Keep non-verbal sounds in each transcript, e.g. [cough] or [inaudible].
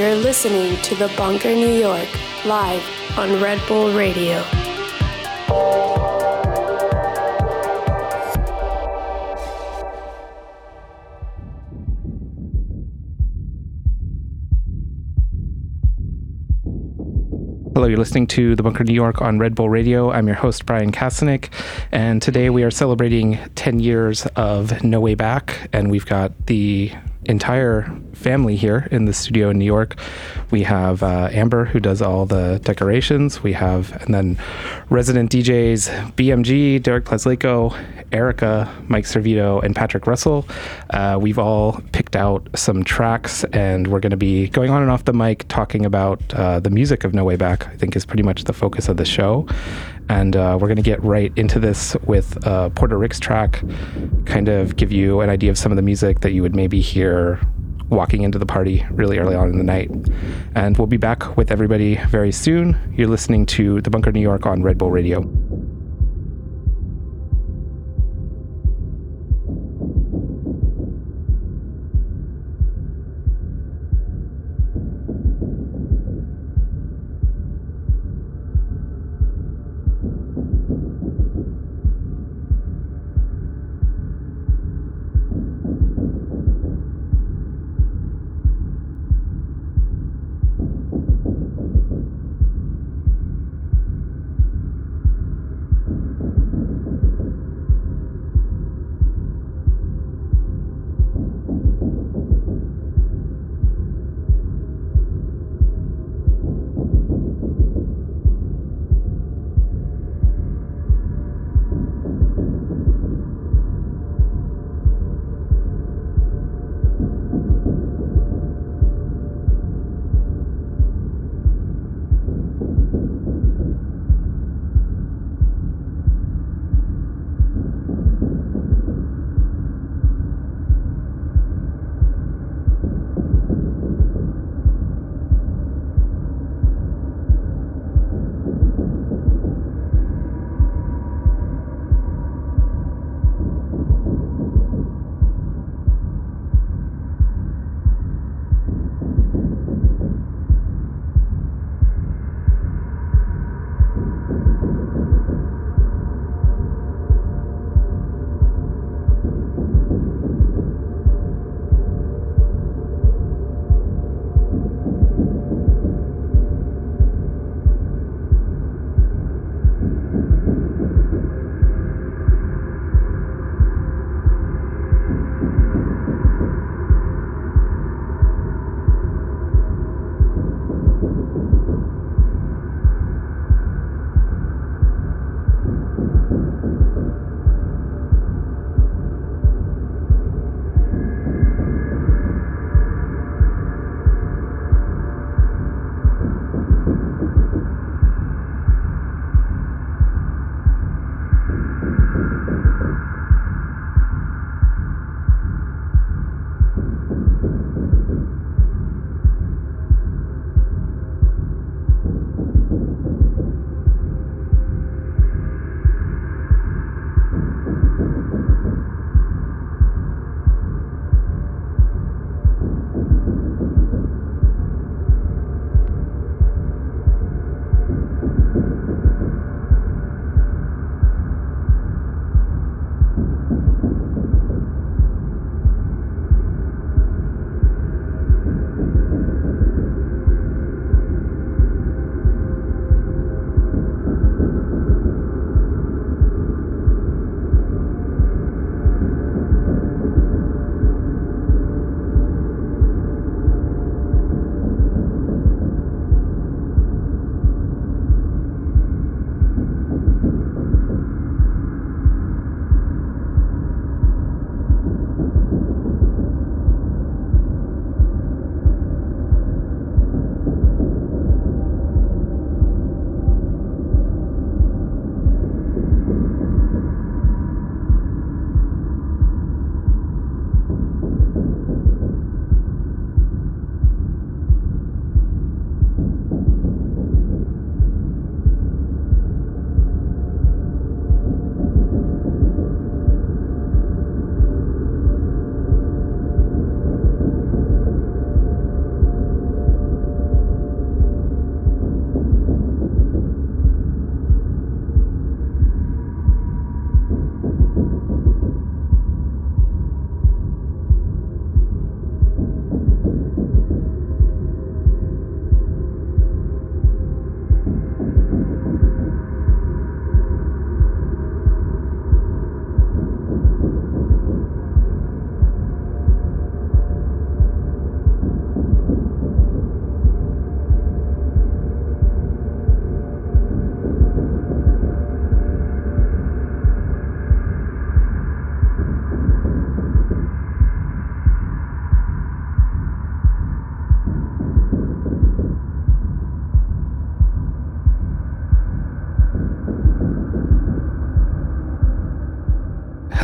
You're listening to The Bunker New York, live on Red Bull Radio. Hello, you're listening to The Bunker New York on Red Bull Radio. I'm your host, Bryan Kasenic, and today we are celebrating 10 years of No Way Back, and we've got the entire family here in the studio in New York. We have uh, Amber, who does all the decorations. We have, and then resident DJs BMG, Derek Plaslaiko, Erika, Mike Servito, and Patrick Russell. Uh, we've all picked out some tracks, and we're going to be going on and off the mic talking about uh, the music of No Way Back, I think is pretty much the focus of the show. And uh, we're going to get right into this with uh, Porter Ricks track, kind of give you an idea of some of the music that you would maybe hear walking into the party really early on in the night. And we'll be back with everybody very soon. You're listening to The Bunker New York on Red Bull Radio.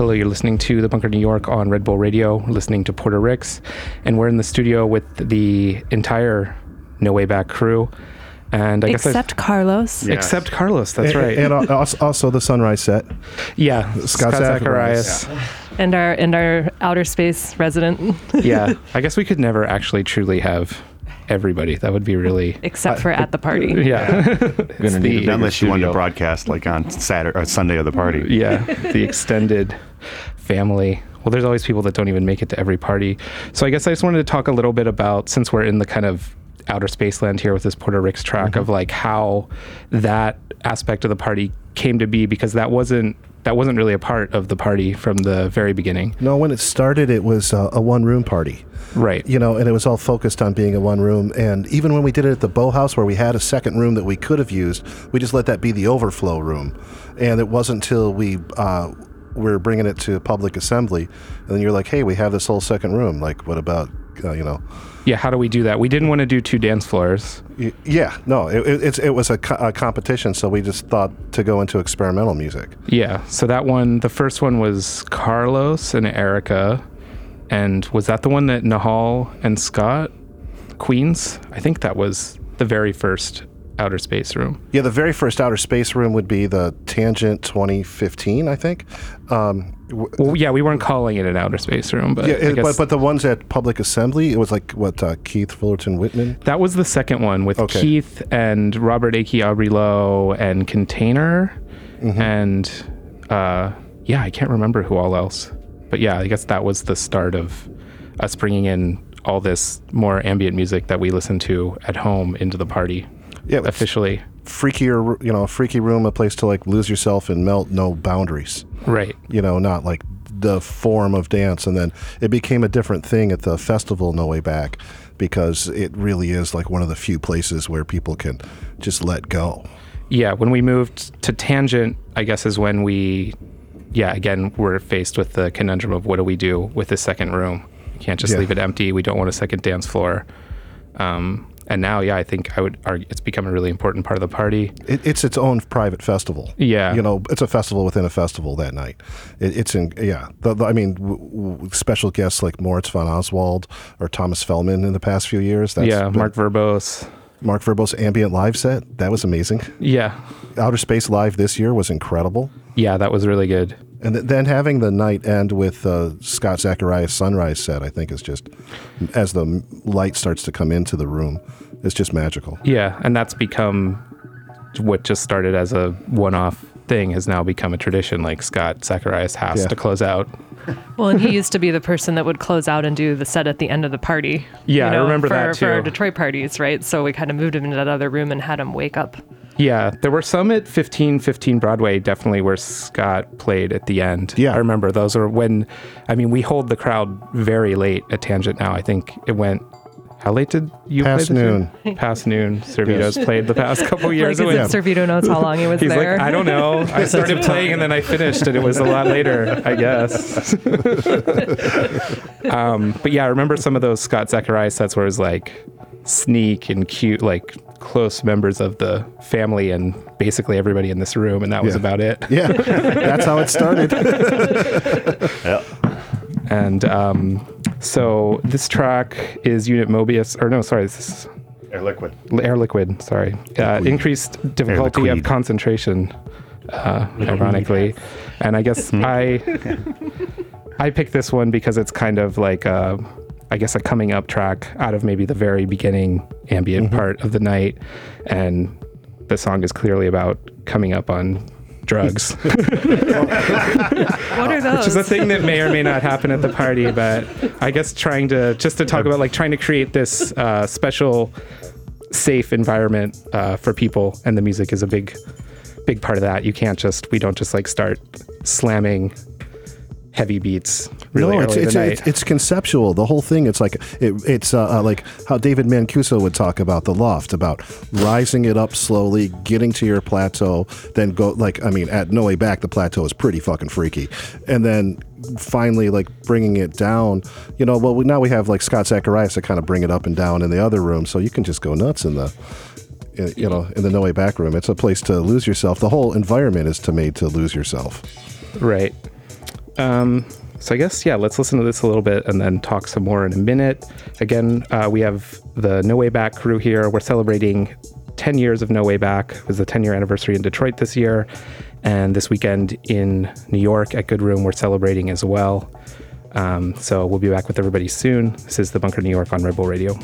Hello, you're listening to The Bunker New York on Red Bull Radio, listening to Porter Ricks, and we're in the studio with the entire No Way Back crew. And I guess Except Carlos. Yeah. except Carlos, that's And- right. And, also, also the sunrise set. yeah, Scott Zacharias. And our and our outer space resident. yeah, [laughs] I guess we could never actually truly have everybody. That would be really. Except for at the party. Yeah. [laughs] Gonna need the- Unless you wanted to broadcast like on Saturday or Sunday of the party. yeah, the extended family. Well, there's always people that don't even make it to every party. So I guess I just wanted to talk a little bit about since we're in the kind of outer space land here with this Porter Ricks track of like how that aspect of the party came to be because that wasn't that wasn't really a part of the party from the very beginning. No, when it started, it was uh, a one room party, Right. you know, and it was all focused on being a one room. And even when we did it at the Bow House, where we had a second room that we could have used, we just let that be the overflow room. And it wasn't until we uh, were bringing it to public assembly, and then you're like, hey, we have this whole second room. Like, what about, uh, you know, Yeah, how do we do that? We didn't want to do two dance floors. y- yeah, no, it, it, it was a, co- a competition, so we just thought to go into experimental music. Yeah. So that one, the first one was Carlos and Erika. And was that the one that Nahal and Scott, Queens? I think that was the very first outer space room. Yeah, the very first outer space room would be the Tangent 2015, I think. Um, w- Well, yeah, we weren't calling it an outer space room, but, yeah, it, but, but the ones at public assembly, it was like what uh, Keith Fullerton Whitman. that was the second one with Okay. Keith and Robert Akey Aubrey Lowe and Container. Mm-hmm. And uh, yeah, I can't remember who all else. But yeah, I guess that was the start of us bringing in all this more ambient music that we listen to at home into the party Yeah, officially. freakier, you know, a freaky room, a place to like lose yourself and melt, no boundaries. Right. You know, not like the form of dance. And then it became a different thing at the festival No Way Back because it really is like one of the few places where people can just let go. Yeah, when we moved to Tangent, I guess is when we, yeah, again, we're faced with the conundrum of what do we do with the second room? We can't just Yeah. leave it empty. We don't want a second dance floor. Um, and now, yeah, I think I would argue it's become a really important part of the party. It, it's its own private festival. Yeah. you know, it's a festival within a festival that night. It, it's in yeah. The, the- I mean, w- w- special guests like Moritz von Oswald or Thomas Fehlmann in the past few years. That's yeah, been- Mark Verbos. Mark Verbos' ambient live set. That was amazing. Yeah, Outer Space Live this year was incredible. yeah, that was really good. And th- then having the night end with uh, Scott Zacharias Sunrise set, I think is just as the light starts to come into the room, it's just magical. Yeah, and that's become what just started as a one-off thing has now become a tradition. Like Scott Zacharias has Yeah. to close out. Well, and he used to be the person that would close out and do the set at the end of the party. Yeah, I remember for, that For our. Detroit parties, right? So we kind of moved him into that other room and had him wake up. Yeah, there were some at 1515 Broadway, definitely where Scott played at the end. Yeah. I remember those are when, I mean, we hold the crowd very late at Tangent now. I think it went, how late did you Past play? this year? noon. [laughs] Past noon. Servitos played the past couple [laughs] years. Like, It is went- it Servito knows how long he was [laughs] He's there? like, I don't know. I started playing and then I finished, and it was a lot later, I guess. um, but yeah, I remember some of those Scott Zacharias sets where it was like sneak and cute, like close members of the family and basically everybody in this room, and that was Yeah. about it. Yeah, [laughs] that's how it started. [laughs] Yeah. And um, so this track is Unit Moebius, or no, sorry, this is Air Liquide. Air Liquide, sorry. Uh, increased difficulty of concentration, uh, ironically. And I guess [laughs] I I picked this one because it's kind of like a, I guess a coming up track out of maybe the very beginning ambient part of the night. And the song is clearly about coming up on drugs, [laughs] what are those? which is a thing that may or may not happen at the party. But I guess trying to just to talk about like trying to create this uh, special, safe environment uh, for people, and the music is a big, big part of that. You can't just we don't just like start slamming heavy beats really no, it's it's, it's it's conceptual. The whole thing. It's like it, it's uh, uh, like how David Mancuso would talk about the loft, about rising it up slowly, getting to your plateau, then go like I mean, at No Way Back, the plateau is pretty fucking freaky, and then finally like bringing it down. You know, well we, now we have like Scott Zacharias to kind of bring it up and down in the other room, so you can just go nuts in the. in- You know, in the No Way Back room, it's a place to lose yourself. The whole environment is to made to lose yourself. Right. Um, so I guess yeah, let's listen to this a little bit and then talk some more in a minute. Again, uh, we have the No Way Back crew here. We're celebrating 10 years of No Way Back. It was the 10 year anniversary in Detroit this year, and this weekend in New York at Good Room we're celebrating as well. Um, so we'll be back with everybody soon. This is the Bunker New York on Red Bull Radio.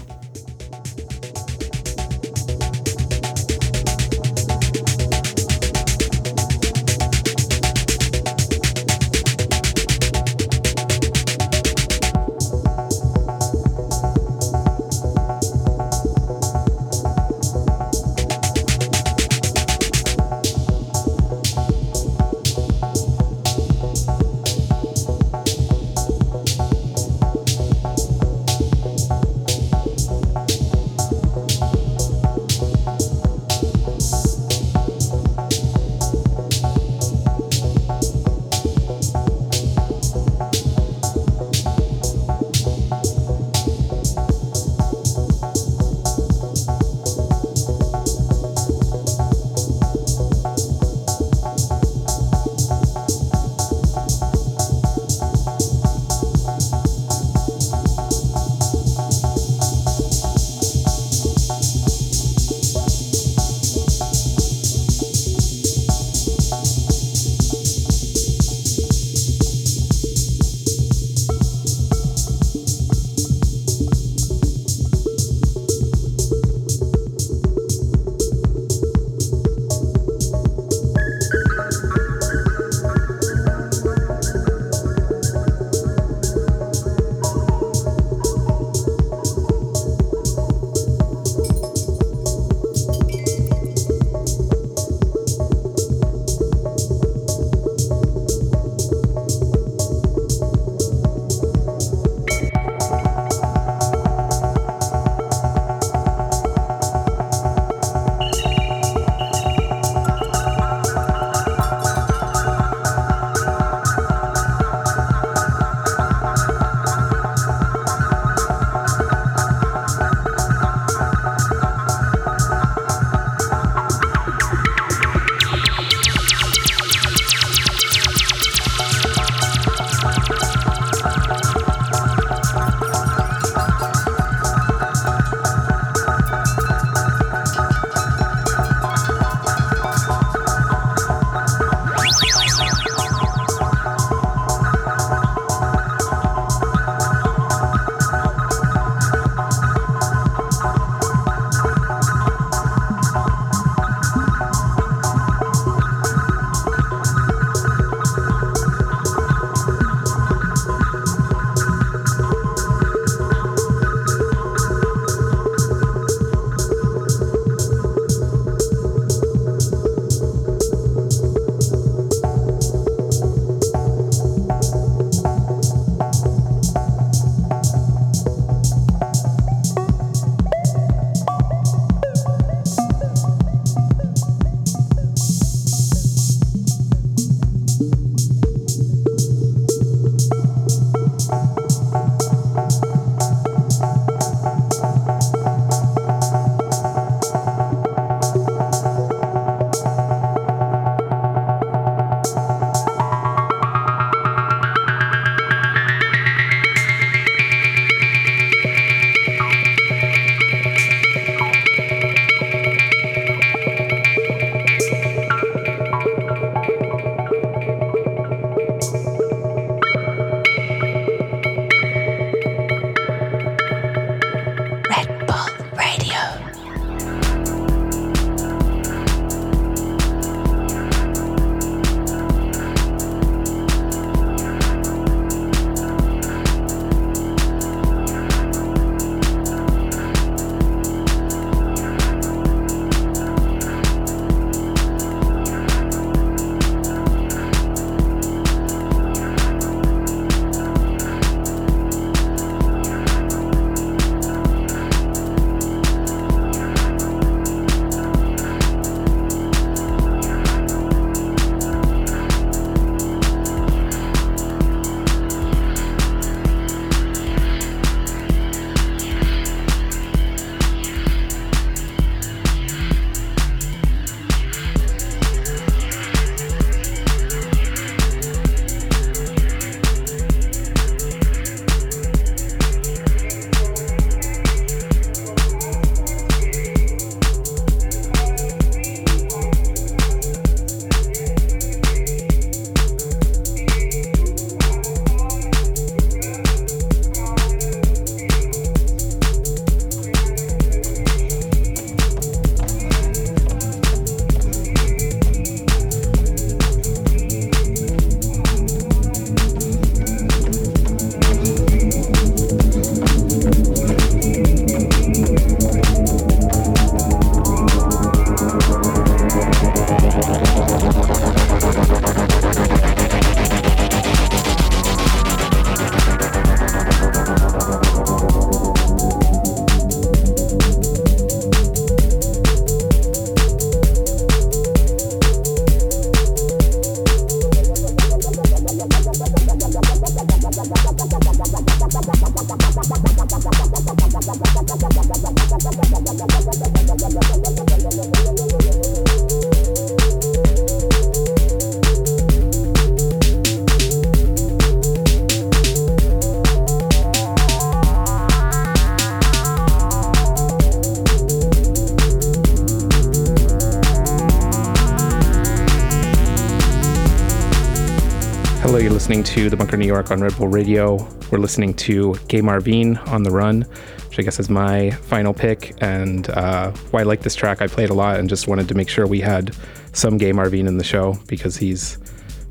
Listening to The Bunker New York on Red Bull Radio. We're listening to Gay Marvine on the Run, which I guess is my final pick. And uh, why I like this track, I played a lot and just wanted to make sure we had some Gay Marvine in the show because he's,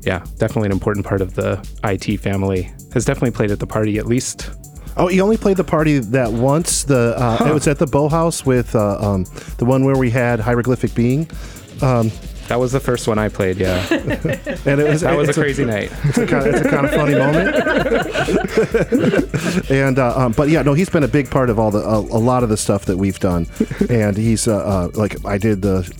yeah, definitely an important part of the IT family. Has definitely played at the party at least. Oh, he only played the party that once. The uh, it was at the Bow House with uh, um, the one where we had hieroglyphic being, That was the first one I played, yeah. [laughs] and it was That was a crazy night. It's a kind of, it's a kind of funny moment. [laughs] and uh, um, but yeah, no, he's been a big part of all the a, a lot of the stuff that we've done, and he's uh, uh, like I did the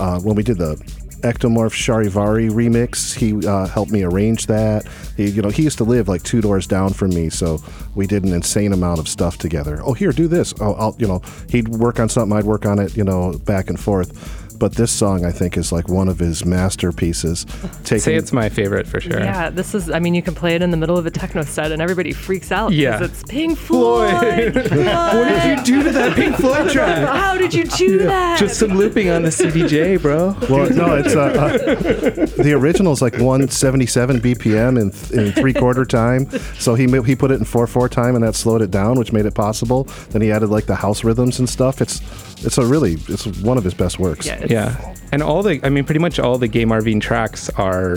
uh, when we did the Ectomorph Charivari remix. He uh, helped me arrange that. He, you know, he used to live like two doors down from me, so we did an insane amount of stuff together. Oh, here, do this. Oh, I'll, you know, he'd work on something, I'd work on it, you know, back and forth. But this song, I think, is like one of his masterpieces. [laughs] Taking, Say it's my favorite for sure. Yeah, this is. I mean, you can play it in the middle of a techno set, and everybody freaks out. 'cause Yeah. it's Pink Floyd. [laughs] what did you do to that Pink Floyd track? [laughs] How did you do that? Just some looping on the CDJ, bro. Well, no, it's uh, uh, the original is like 177 BPM in, in three quarter time. So he he put it in four four time, and that slowed it down, which made it possible. Then he added like the house rhythms and stuff. It's it's a really it's one of his best works. yeah, it's, Yeah. And all the, I mean, pretty much all the Gay Marvine tracks are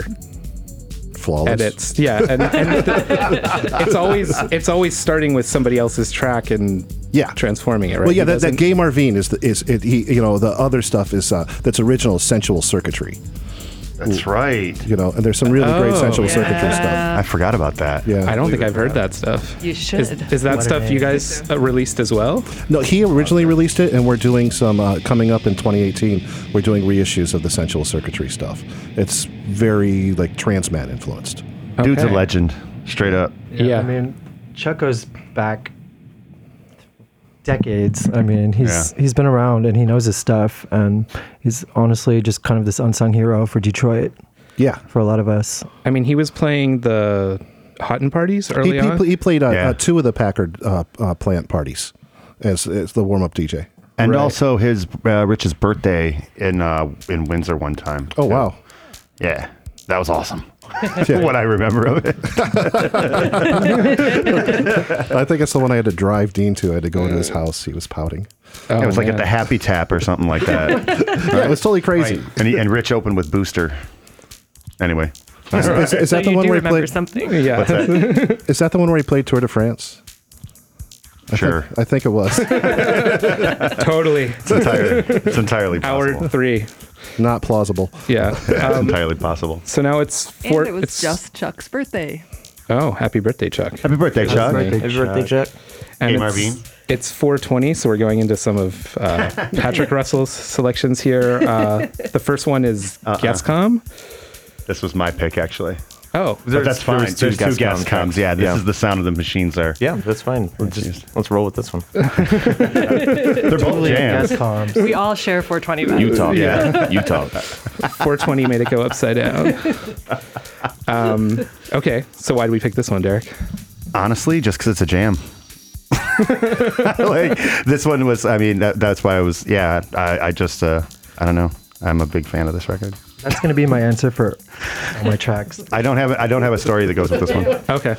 Flawless. edits. Yeah. And, and [laughs] it's always, it's always starting with somebody else's track and Yeah. transforming it, right? Well, yeah, that, that Gay Marvine is the, is it, he you know the other stuff is uh, that's original sensual circuitry. That's right. You know, and there's some really great Oh, sensual yeah. circuitry stuff. I forgot about that. Yeah. I don't think I've heard that stuff. You should. Is, is that stuff you guys uh, released as well? No, he originally released it, and we're doing some uh, coming up in 2018. We're doing reissues of the sensual circuitry stuff. It's very like Transmat influenced. Dude's a Okay. legend, straight up. Yeah. I mean, Chuck goes back decades. I mean, he's Yeah. he's been around and he knows his stuff, and he's honestly just kind of this unsung hero for Detroit Yeah, for a lot of us. I mean, he was playing the Hawtin parties he, early he, on. pl- he played uh, Yeah. uh, two of the Packard uh, uh, plant parties as, as the warm up DJ. And Right. also his uh, Rich's birthday in uh, in Windsor one time. Oh wow! Yeah, that was awesome. [laughs] what I remember of it. [laughs] I think it's the one I had to drive Dean to. I had to go to his house. He was pouting. Oh, it was oh, like at the Happy Tap or something like that. Yeah, [laughs] it was totally crazy. and, he, and Rich opened with Booster. Anyway, Is, is- is So that the one where he played? something? Yeah. Is that the one where he played Tour de France? I sure. Think, I think it was. totally. It's entirely, it's entirely Hour three. Not plausible. Yeah. [laughs] It's Um, entirely possible. so now it's four. and it was it's, just Chuck's birthday. Oh, happy birthday, Chuck. Happy birthday, Chuck. birthday. Happy birthday, Chuck. And Hey, it's, Marvin. It's 420, so we're going into some of uh, [laughs] Patrick Russell's selections here. Uh, the first one is Uh-uh. Gescom. This was my pick, actually. Oh, But that's fine. There's, two gas Gescom comes. Yeah, this Yeah. is the sound of the machines there. Yeah, that's fine. Let's just let's roll with this one. [laughs] [laughs] They're both Totally jams. Gescoms. We all share 420 vibes. You talk. Yeah. You talk. [laughs] 420 made it go upside down. Um, okay, so why did we pick this one, Derek? Honestly, just because it's a jam. like this one was. I mean, that, that's why I was. Yeah, I, I just. Uh, I don't know. I'm a big fan of this record. That's gonna be my answer for all my tracks. I don't have. I don't have a story that goes with this one. [laughs] Okay.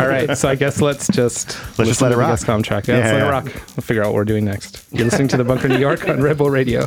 All right, so I guess let's just Let's just let to it the rock. Gescom track. Yeah, let's Yeah, let it rock. We'll figure out what we're doing next. You're listening to the Bunker New York on [laughs] Red Bull Radio.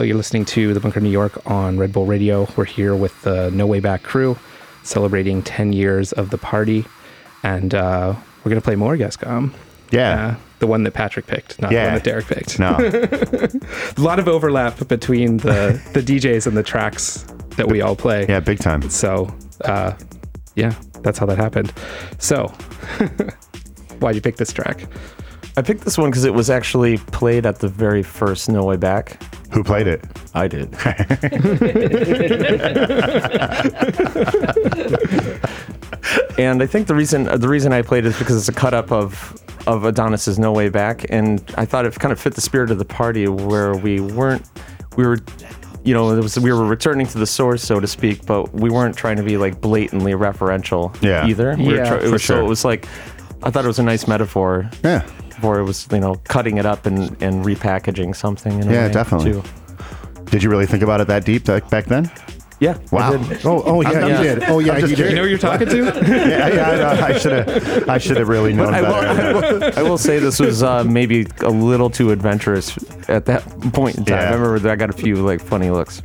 Hello, you're listening to The Bunker New York on Red Bull Radio. We're here with the No Way Back crew celebrating 10 years of the party. And uh, we're going to play more Gescom. Yeah. Uh, the one that Patrick picked, not the one that Derek picked. No. [laughs] A lot of overlap between the, the DJs and the tracks that we all play. Yeah, big time. So, uh, yeah, that's how that happened. So, [laughs] why'd you pick this track? I picked this one because it was actually played at the very first No Way Back. Who played it? I did. [laughs] and I think the reason the reason I played it is because it's a cut up of of Adonis's No Way Back, and I thought it kind of fit the spirit of the party where we weren't we were. You know, it was, we were returning to the source, so to speak, but we weren't trying to be like blatantly referential Yeah. either. We Yeah, try- it for was, So sure. it was like, I thought it was a nice metaphor Yeah. for it was, you know, cutting it up and, and repackaging something. In a Yeah, definitely. Too. Did you really think about it that deep back then? Yeah. Wow. Oh, oh yeah, you did. Oh yeah, I'm just you You know who you're talking to? [laughs] yeah, yeah, I, I should have. I should have really known I better. will, I will say this was uh, maybe a little too adventurous at that point in time. Yeah. I remember that I got a few like funny looks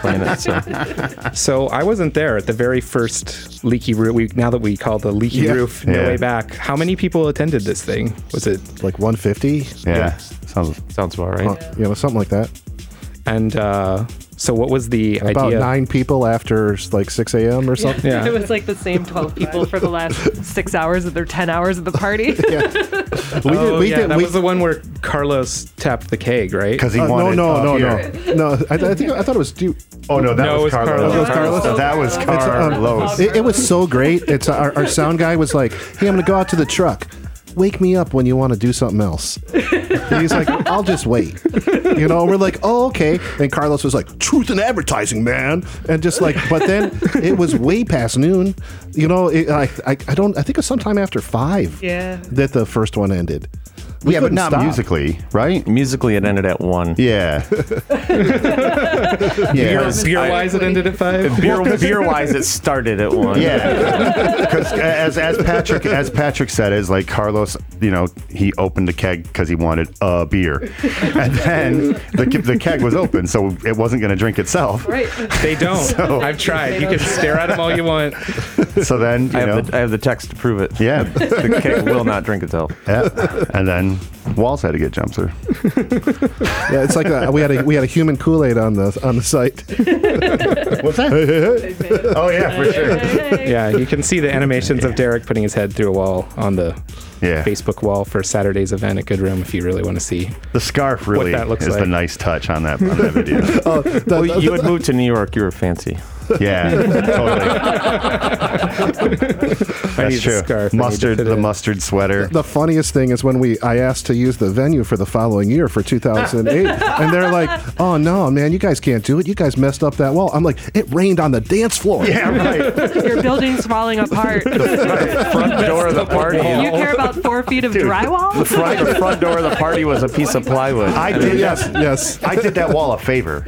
playing it. So So I wasn't there at the very first leaky roof. We, now that we call the leaky Yeah. roof no Yeah. way back. How many people attended this thing? Was it Like 150. yeah. Sounds. sounds about right. Uh, you know, something like that. and uh, so what was the? About idea? nine people after like 6 a.m. or something. Yeah. It was like the same 12 people for the last [laughs] six hours of their 10 hours of the party. [laughs] We oh, did. We yeah, did. that we, was the one where Carlos tapped the keg, right? Because he uh, no, wanted. no, up no, here. no, no. I, I think I thought it was. Du- Oh no, that No, it was was Carlos. Carlos. It was Carlos? That was Carlos. It, it was so great. It's our, our sound guy was like, "Hey, I'm gonna go out to the truck. Wake me up when you want to do something else." And he's like, "I'll just wait." You know, we're like, "Oh, okay." And Carlos was like, "Truth in advertising, man," and just like, but then it was way past noon. You know, it, I, I, I don't. I think it was sometime after five. Yeah. That the first one ended. We yeah, but couldn't stop. musically, right? Musically, it ended at one. Yeah. [laughs] yeah. Beer wise, it ended at five. Beer, [laughs] beer wise, it started at one. Yeah, because as as Patrick as Patrick said, is like Carlos. You know, he opened the keg because he wanted a beer, [laughs] and then the the keg was open, so it wasn't going to drink itself. Right. They don't. I've tried. You can stare at them all you want. So then you I know, have, the, I have the text to prove it. yeah, The keg will not drink itself. yeah, and then Walls had to get jumps [laughs] there. Yeah, it's like a, we had a we had a human Kool Aid on the on the site. [laughs] What's that? oh yeah, for sure. Yeah, you can see the animations of Derek putting his head through a wall on the Yeah, Facebook wall for Saturday's event at Good Room if you really want to see. the scarf really that looks is the nice touch on that on that video. [laughs] Oh, the- Well, the- you had moved to New York. You were fancy. Yeah, totally. I That's need a true. scarf. I need to Mustard, fit the it. mustard sweater. the funniest thing is when we I asked to use the venue for the following year for 2008, [laughs] and they're like, "Oh no, man, you guys can't do it. You guys messed up that wall." I'm like, "It rained on the dance floor." Yeah, right. [laughs] Your building's falling apart. Front [laughs] door of the party. You care about four feet of drywall? The front, the front door of the party was a piece of plywood. I did. Yes, yes. I did that wall a favor.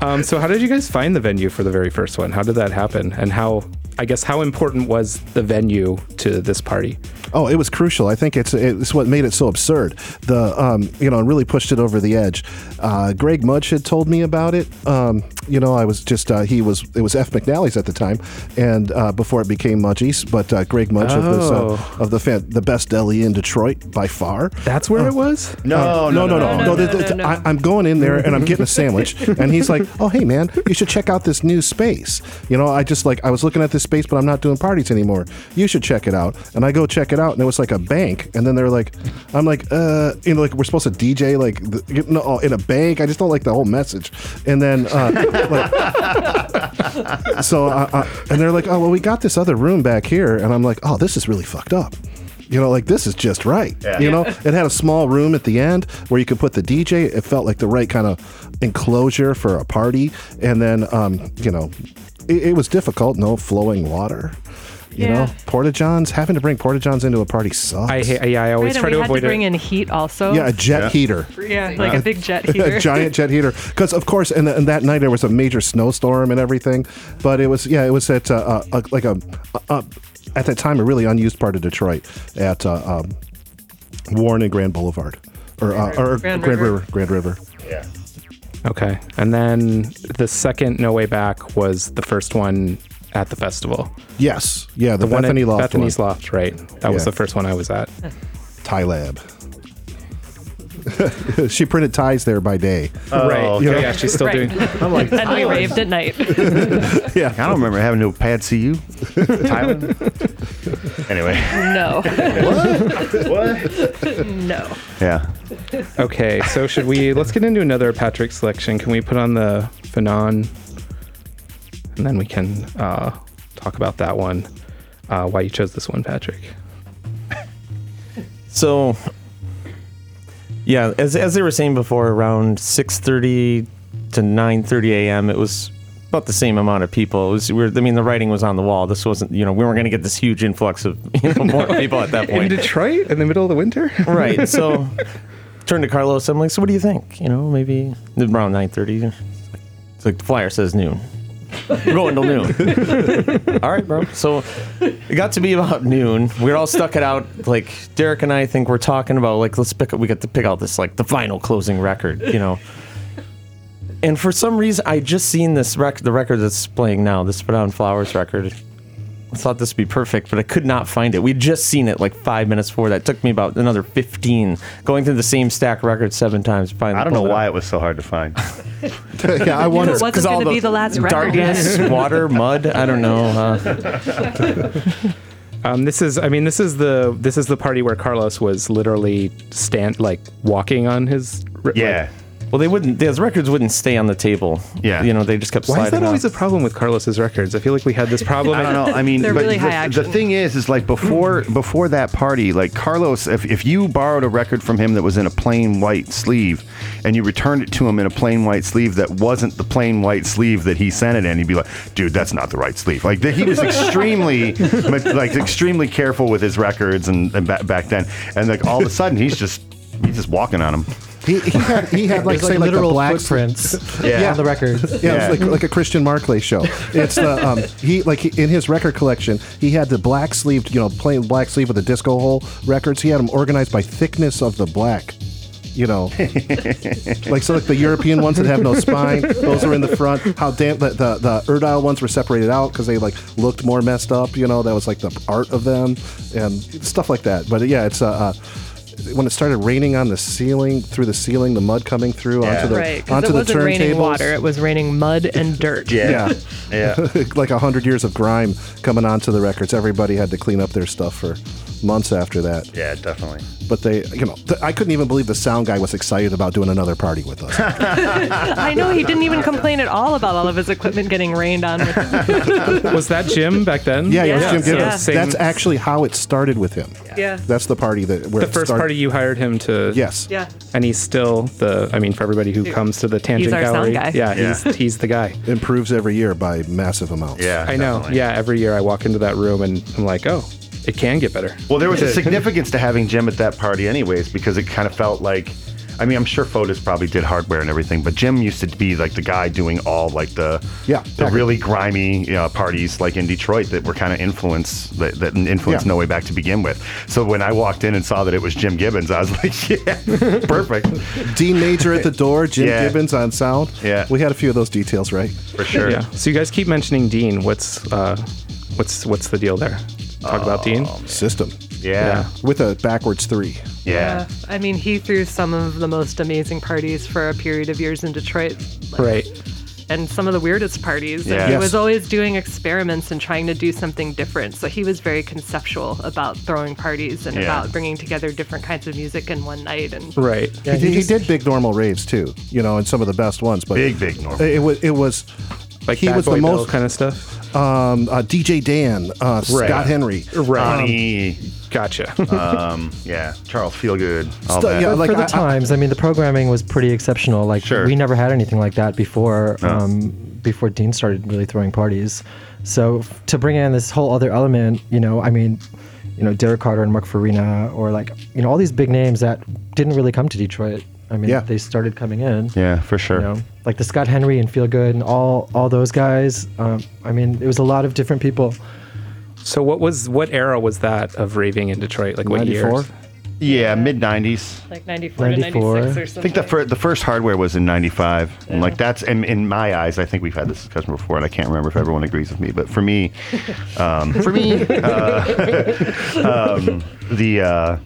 Um, so how did you guys find the venue for the very first one? How did that happen? And how, I guess, how important was the venue to this party? Oh, it was crucial. I think it's it's what made it so absurd. The um, you know, really pushed it over the edge. Uh, Greg Mudge had told me about it. Um, you know, I was just uh, he was it was F McNally's at the time, and uh, before it became Mudgie's, but uh, Greg Mudge of this uh, Oh. of the fan, the best deli in Detroit by far. That's where it was? No, no, no, no. no, no, no, th- th- no, no. I, I'm going in there and I'm getting a sandwich, [laughs] and he's like, "Oh, hey, man, you should check out this new space." You know, I just like I was looking at this space, but I'm not doing parties anymore. You should check it out, and I go check it out, and it was like a bank, and then they're like, "I'm like, uh, you know, like we're supposed to DJ like the, you know, in a bank." I just don't like the whole message, and then uh, [laughs] like, so uh, uh, and they're like, "Oh, well, we got this other room back here," and I'm like, "Oh, this is really fucked up." You know, like this is just right. You know, it had a small room at the end where you could put the DJ. It felt like the right kind of enclosure for a party. And then, um, you know, it, it was difficult. No flowing water. You Yeah. know, porta johns. Having to bring porta johns into a party sucks. I, ha- yeah, I always Right, and try we to had avoid to bring it. in heat also. yeah, a jet heater. Yeah, like a big [laughs] jet heater. a giant jet heater because of course and, and that night there was a major snowstorm and everything but it was yeah it was at uh, uh, like a, uh, at that time a really unused part of detroit at uh, um, warren and grand boulevard or, uh, or Grand grand, River. river. grand river Yeah. Okay. And then the second No Way Back was the first one at the festival. Yes, yeah, the, The one Bethany at Loft Bethany's one. Loft, right? That was the first one I was at. Thai Lab. [laughs] she printed ties there by day. Oh, right. okay. Yeah, she's still Right. doing. [laughs] I'm like, and we raved at night. [laughs] yeah. I don't remember having no pad CU. Thailand. anyway. No, What? no. Yeah. Okay, so should we? Let's get into another Patrick selection. Can we put on the Fanon, and then we can uh, talk about that one. Uh, why you chose this one, Patrick? [laughs] So, yeah, as, as they were saying before, around 6:30 to 9:30 a.m., it was about the same amount of people. It was, we were, I mean, the writing was on the wall. This wasn't, you know, we weren't going to get this huge influx of [laughs] you know, more people at that [laughs] point. In. Detroit, in the middle of the winter. right. So, turned to Carlos. I'm like, so what do you think? You know, maybe around 9:30. It's like the flyer says noon. We're going till noon. [laughs] all right, bro. So it got to be about noon. We're all stuck it out. Like Derek and I think we're talking about like let's pick. We got to pick out this like the final closing record. You know. And for some reason, I just seen this record, the record that's playing now, this Put On Flowers record. I thought this would be perfect, but I could not find it. We'd just seen it like five minutes before that. It took me about another 15 going through the same stack record seven times. finally I don't know it why up. it was so hard to find. [laughs] yeah, I wonder. It wasn't 'Cause all going to be the last record. Darkness, [laughs] water, mud. I don't know. Uh, [laughs] Um, this is, I mean, this is the this is the party where Carlos was literally stand like walking on his. Yeah. like- well, they wouldn't. Those records wouldn't stay on the table. Yeah. You know, they just kept sliding. why is sliding. that always off. a problem with Carlos's records? I feel like we had this problem. I don't know. I mean, They're but really the, high the thing is, is like before [laughs] before that party, like Carlos, if, if you borrowed a record from him that was in a plain white sleeve, and you returned it to him in a plain white sleeve that wasn't the plain white sleeve that he sent it in, he'd be like, "Dude, that's not the right sleeve." Like he was extremely, [laughs] like extremely careful with his records and, and back, back then, and like all of a sudden he's just he's just walking on them. He, he had he had like It's say like like the literal black footprints [laughs] Yeah. on the record. Yeah, Yeah. it's like like a Christian Marclay show. It's the um, he like he, in his record collection, he had the black sleeved, you know, plain black sleeve with the disco hole records. He had them organized by thickness of the black. You know, [laughs] like so, like the European ones that have no spine, those are in the front. How damn the the, the Erdile ones were separated out because they like looked more messed up. You know, that was like the art of them and stuff like that. But yeah, it's uh, uh when it started raining on the ceiling, through the ceiling, the mud coming through Yeah. onto the Right, because onto it the wasn't raining water; it was raining mud and dirt. [laughs] Yeah. yeah. [laughs] like a hundred years of grime coming onto the records. Everybody had to clean up their stuff for months after that. Yeah, definitely. But they, you know, th- I couldn't even believe the sound guy was excited about doing another party with us. [laughs] [laughs] I know he didn't even complain at all about all of his equipment getting rained on. With [laughs] was that Jim back then? Yeah, yeah, it was Jim Gibbons. yeah. Same- That's actually how it started with him. yeah, That's the party that where the it first started. party you hired him to. Yes. yeah. And he's still the. I mean, for everybody who comes to the Tangent our sound Gallery, guy. yeah, Yeah. he's he's the guy. Improves every year by massive amounts. Yeah, I know. definitely. Yeah, every year I walk into that room and I'm like, oh, it can get better. Well, there was a [laughs] significance to having Jim at that party, anyways, because it kind of felt like. I mean, I'm sure Fotis probably did hardware and everything, but Jim used to be like the guy doing all like the Yeah, the Packard. really grimy you know, parties like in Detroit that were kind of influenced that, that influenced Yeah. No Way Back to begin with. So when I walked in and saw that it was Jim Gibbons, I was [laughs] like, yeah, [laughs] perfect Dean Major at the door, Jim Yeah. Gibbons on sound. Yeah. We had a few of those details, right? for sure. Yeah. So you guys keep mentioning Dean. What's uh, what's what's the deal there? Talk about Dean. Oh, System. Yeah, With a backwards three. yeah, I mean, he threw some of the most amazing parties for a period of years in Detroit. like, Right. and some of the weirdest parties. Yeah. he Yes. was always doing experiments and trying to do something different. So he was very conceptual about throwing parties and Yeah. about bringing together different kinds of music in one night. And Right. he, did, he did big normal raves too, you know, and some of the best ones. But Big, big normal. It, was it was Like he was Boy the Bill most kind of stuff. Um, uh, DJ Dan, uh, Scott Henry. Right. Honey, Gotcha. [laughs] um, yeah, Charles Feelgood, all Stu- that. yeah, But like for the I- I- times, I, mean, the programming was pretty exceptional. Like Sure. we never had anything like that before. Um, before Dean started really throwing parties, so f- to bring in this whole other element, you know, I mean, you know, Derek Carter and Mark Farina, or like you know, all these big names that didn't really come to Detroit. I mean, Yeah. they started coming in. yeah, for sure. You know, like the Scott Henry and Feelgood and all all those guys. Um, I mean, it was a lot of different people. so what was what era was that of raving in Detroit? Like what year? 94? Yeah, mid '90s. Like 94, 94. to 96 or I think the fir- the first hardware was in '95, and like that's in, in my eyes. I think we've had this discussion before, and I can't remember if everyone agrees with me. But for me, [laughs] um, for me, [laughs] uh, um, the uh,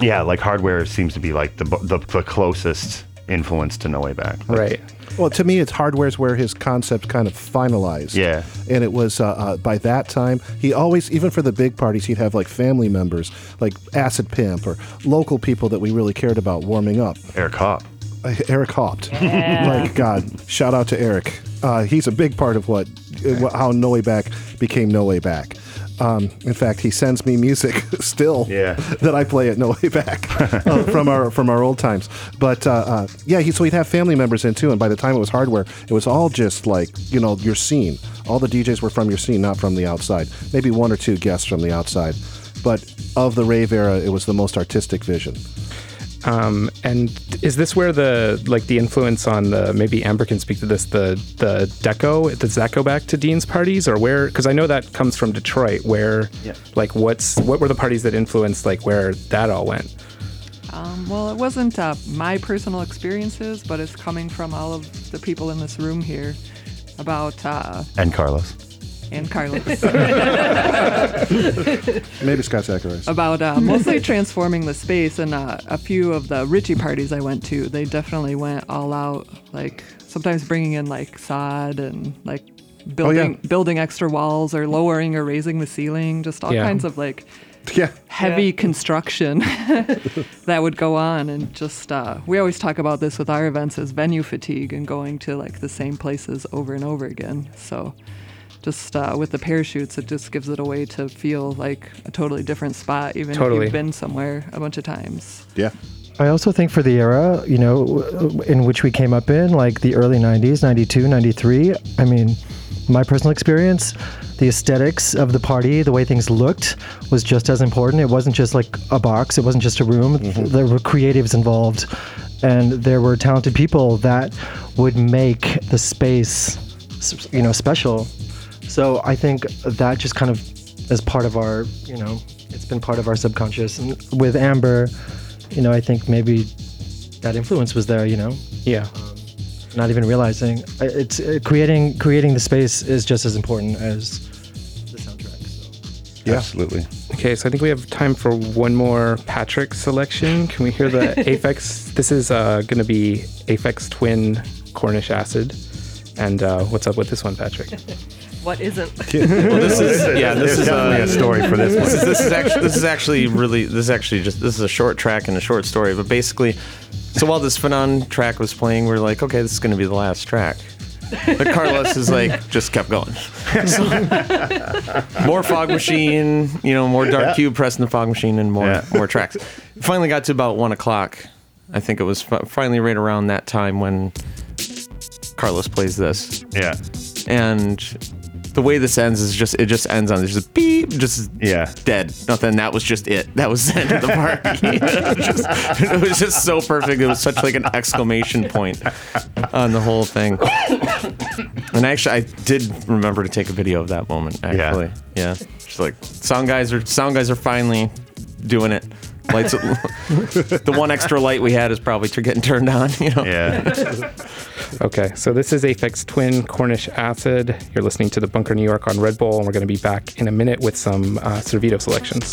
yeah, like hardware seems to be like the the, the closest influence to No Way Back. Like, Right. Well, to me, it's hardware's where his concept kind of finalized. Yeah. And it was uh, uh, by that time, he always, even for the big parties, he'd have like family members, like Acid Pimp or local people that we really cared about warming up. Eric Hopp. Uh, Eric Haupt. [laughs] like, God, shout out to Eric. Uh, he's a big part of what, uh, how No Way Back became No Way Back. Um, in fact, he sends me music [laughs] still Yeah. that I play at No Way Back [laughs] uh, from our from our old times. But uh, uh, yeah, he, so he'd have family members in too. And by the time it was hardware, it was all just like you know your scene. All the DJs were from your scene, not from the outside. Maybe one or two guests from the outside. But of the rave era, it was the most artistic vision. Um, and is this where the like the influence on the maybe Amber can speak to this the the deco does that go back to Dean's parties or where because I know that comes from Detroit where yeah. like what's what were the parties that influenced like where that all went Um, well, it wasn't uh, my personal experiences, but it's coming from all of the people in this room here about uh, And Carlos. And Carlos [laughs] Maybe Scott Zacharias. about uh, mostly transforming the space. And uh, a few of the Richie parties I went to, they definitely went all out. Like sometimes bringing in like sod and like building building extra walls or lowering or raising the ceiling, just all Yeah. kinds of like [laughs] yeah. heavy construction [laughs] that would go on and just uh, we always talk about this with our events as venue fatigue and going to like the same places over and over again so just uh, with the parachutes it just gives it a way to feel like a totally different spot even if you've been somewhere a bunch of times Yeah. I also think for the era, you know, in which we came up in, like the early 90s, 92, 93, I mean, my personal experience, the aesthetics of the party, the way things looked was just as important. It wasn't just like a box, it wasn't just a room. There were creatives involved, and there were talented people that would make the space, you know, special. So I think that just kind of as part of our, you know, it's been part of our subconscious. And with Amber, you know, I think maybe that influence was there, you know, yeah not even realizing it's uh, creating creating the space is just as important as the soundtrack. So. Yeah. Absolutely. okay so I think we have time for one more Patrick selection can we hear the [laughs] Aphex this is uh, gonna be Aphex Twin Cornish Acid and uh, what's up with this one Patrick [laughs] what isn't? [laughs] Well, this is yeah. This is definitely uh, a story for this this is, this is actually this is actually really this is actually just this is a short track and a short story. But basically, so while this Phenon track was playing, we're like, okay, this is going to be the last track. But Carlos is like just kept going. So, more fog machine, you know, more dark Yeah. cube pressing the fog machine, and more Yeah. more tracks. Finally got to about one o'clock. I think it was finally right around that time when Carlos plays this Yeah. and the way this ends is just it just ends on there's just beep just Yeah. dead. Nothing that was just it. That was the end of the party. [laughs] It, just, it was just so perfect. It was such like an exclamation point on the whole thing. And actually i did remember to take a video of that moment actually. Yeah, just like sound guys are sound guys are finally doing it lights [laughs] the one extra light we had is probably getting turned on you know Yeah. [laughs] Okay, so this is Aphex Twin Cornish Acid. You're listening to the Bunker New York on Red Bull, and we're going to be back in a minute with some uh, Servito selections.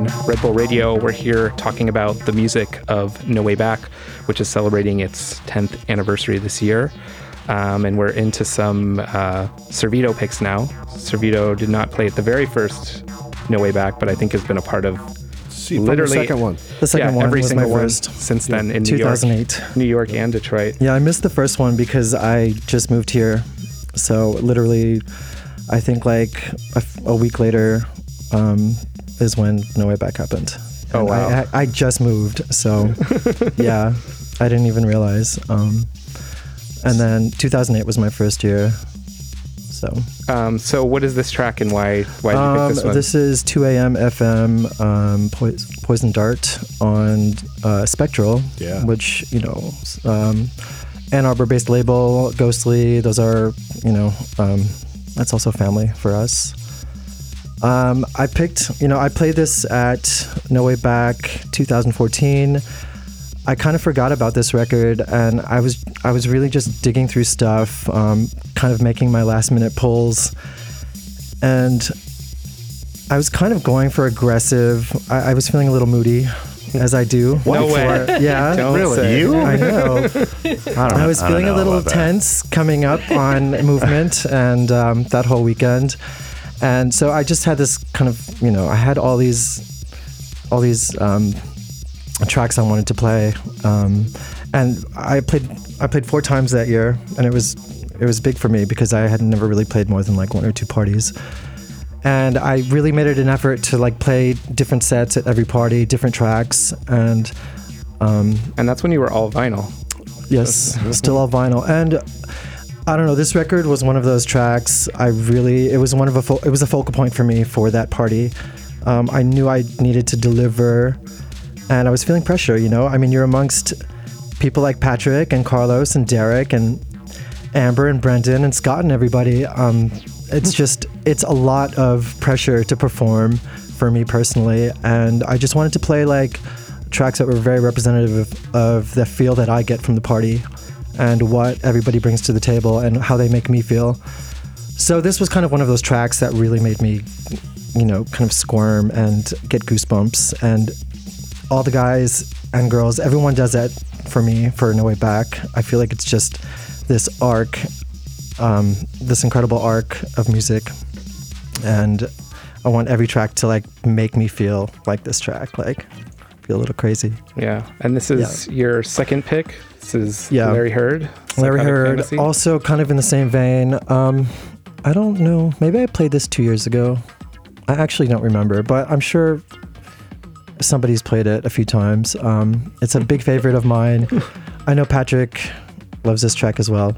On Red Bull Radio. We're here talking about the music of No Way Back, which is celebrating its 10th anniversary this year. Um, and we're into some uh, Servito picks now. Servito did not play at the very first No Way Back, but I think has been a part of See, literally the second one. The second yeah, one every was my single one first. since then in New York, 2008. New York and Detroit. Yeah, I missed the first one because I just moved here. So literally, I think like a week later um, is when No Way Back happened. Oh, wow. I, I, I just moved, so [laughs] yeah, I didn't even realize. Um, and then 2008 was my first year. So Um, so, what is this track and why? Why did you um, pick this one? this is 2 a.m. FM um, Pois- Poison Dart on uh, Spectral, Yeah. which you know, um, Ann Arbor-based label, Ghostly. Those are you know, um, that's also family for us. Um, I picked, you know, I played this at No Way Back 2014. I kind of forgot about this record, and I was I was really just digging through stuff, um, kind of making my last minute pulls, and I was kind of going for aggressive. I, I was feeling a little moody, as I do. No before- way. [laughs] Yeah, [laughs] Don't Really? say. You? I know. [laughs] I don't I was I don't feeling a little about that. tense coming up on movement and um, that whole weekend, and so I just had this kind of you know I had all these all these um, tracks I wanted to play, um, and I played I played four times that year, and it was it was big for me because I had never really played more than like one or two parties. And I really made it an effort to like play different sets at every party, different tracks, and um, and that's when you were all vinyl. Yes, still all vinyl. And I don't know, this record was one of those tracks I really it was one of a fo- it was a focal point for me for that party. Um, I knew I needed to deliver and I was feeling pressure, you know? I mean, you're amongst people like Patrick and Carlos and Derek and Amber and Brendan and Scott and everybody. Um, it's just it's a lot of pressure to perform for me personally and I just wanted to play like tracks that were very representative of, of the feel that I get from the party and what everybody brings to the table and how they make me feel. So this was kind of one of those tracks that really made me, you know, kind of squirm and get goosebumps. And all the guys and girls, everyone does that for me for No Way Back. I feel like it's just this arc, um, this incredible arc of music. And I want every track to like make me feel like this track, like feel a little crazy. Yeah, and this is your second pick. This is Yeah. Larry Heard. Larry Heard, Fantasy. also kind of in the same vein. Um, I don't know. Maybe I played this two years ago. I actually don't remember, but I'm sure somebody's played it a few times. Um, it's a big favorite of mine. [laughs] I know Patrick loves this track as well.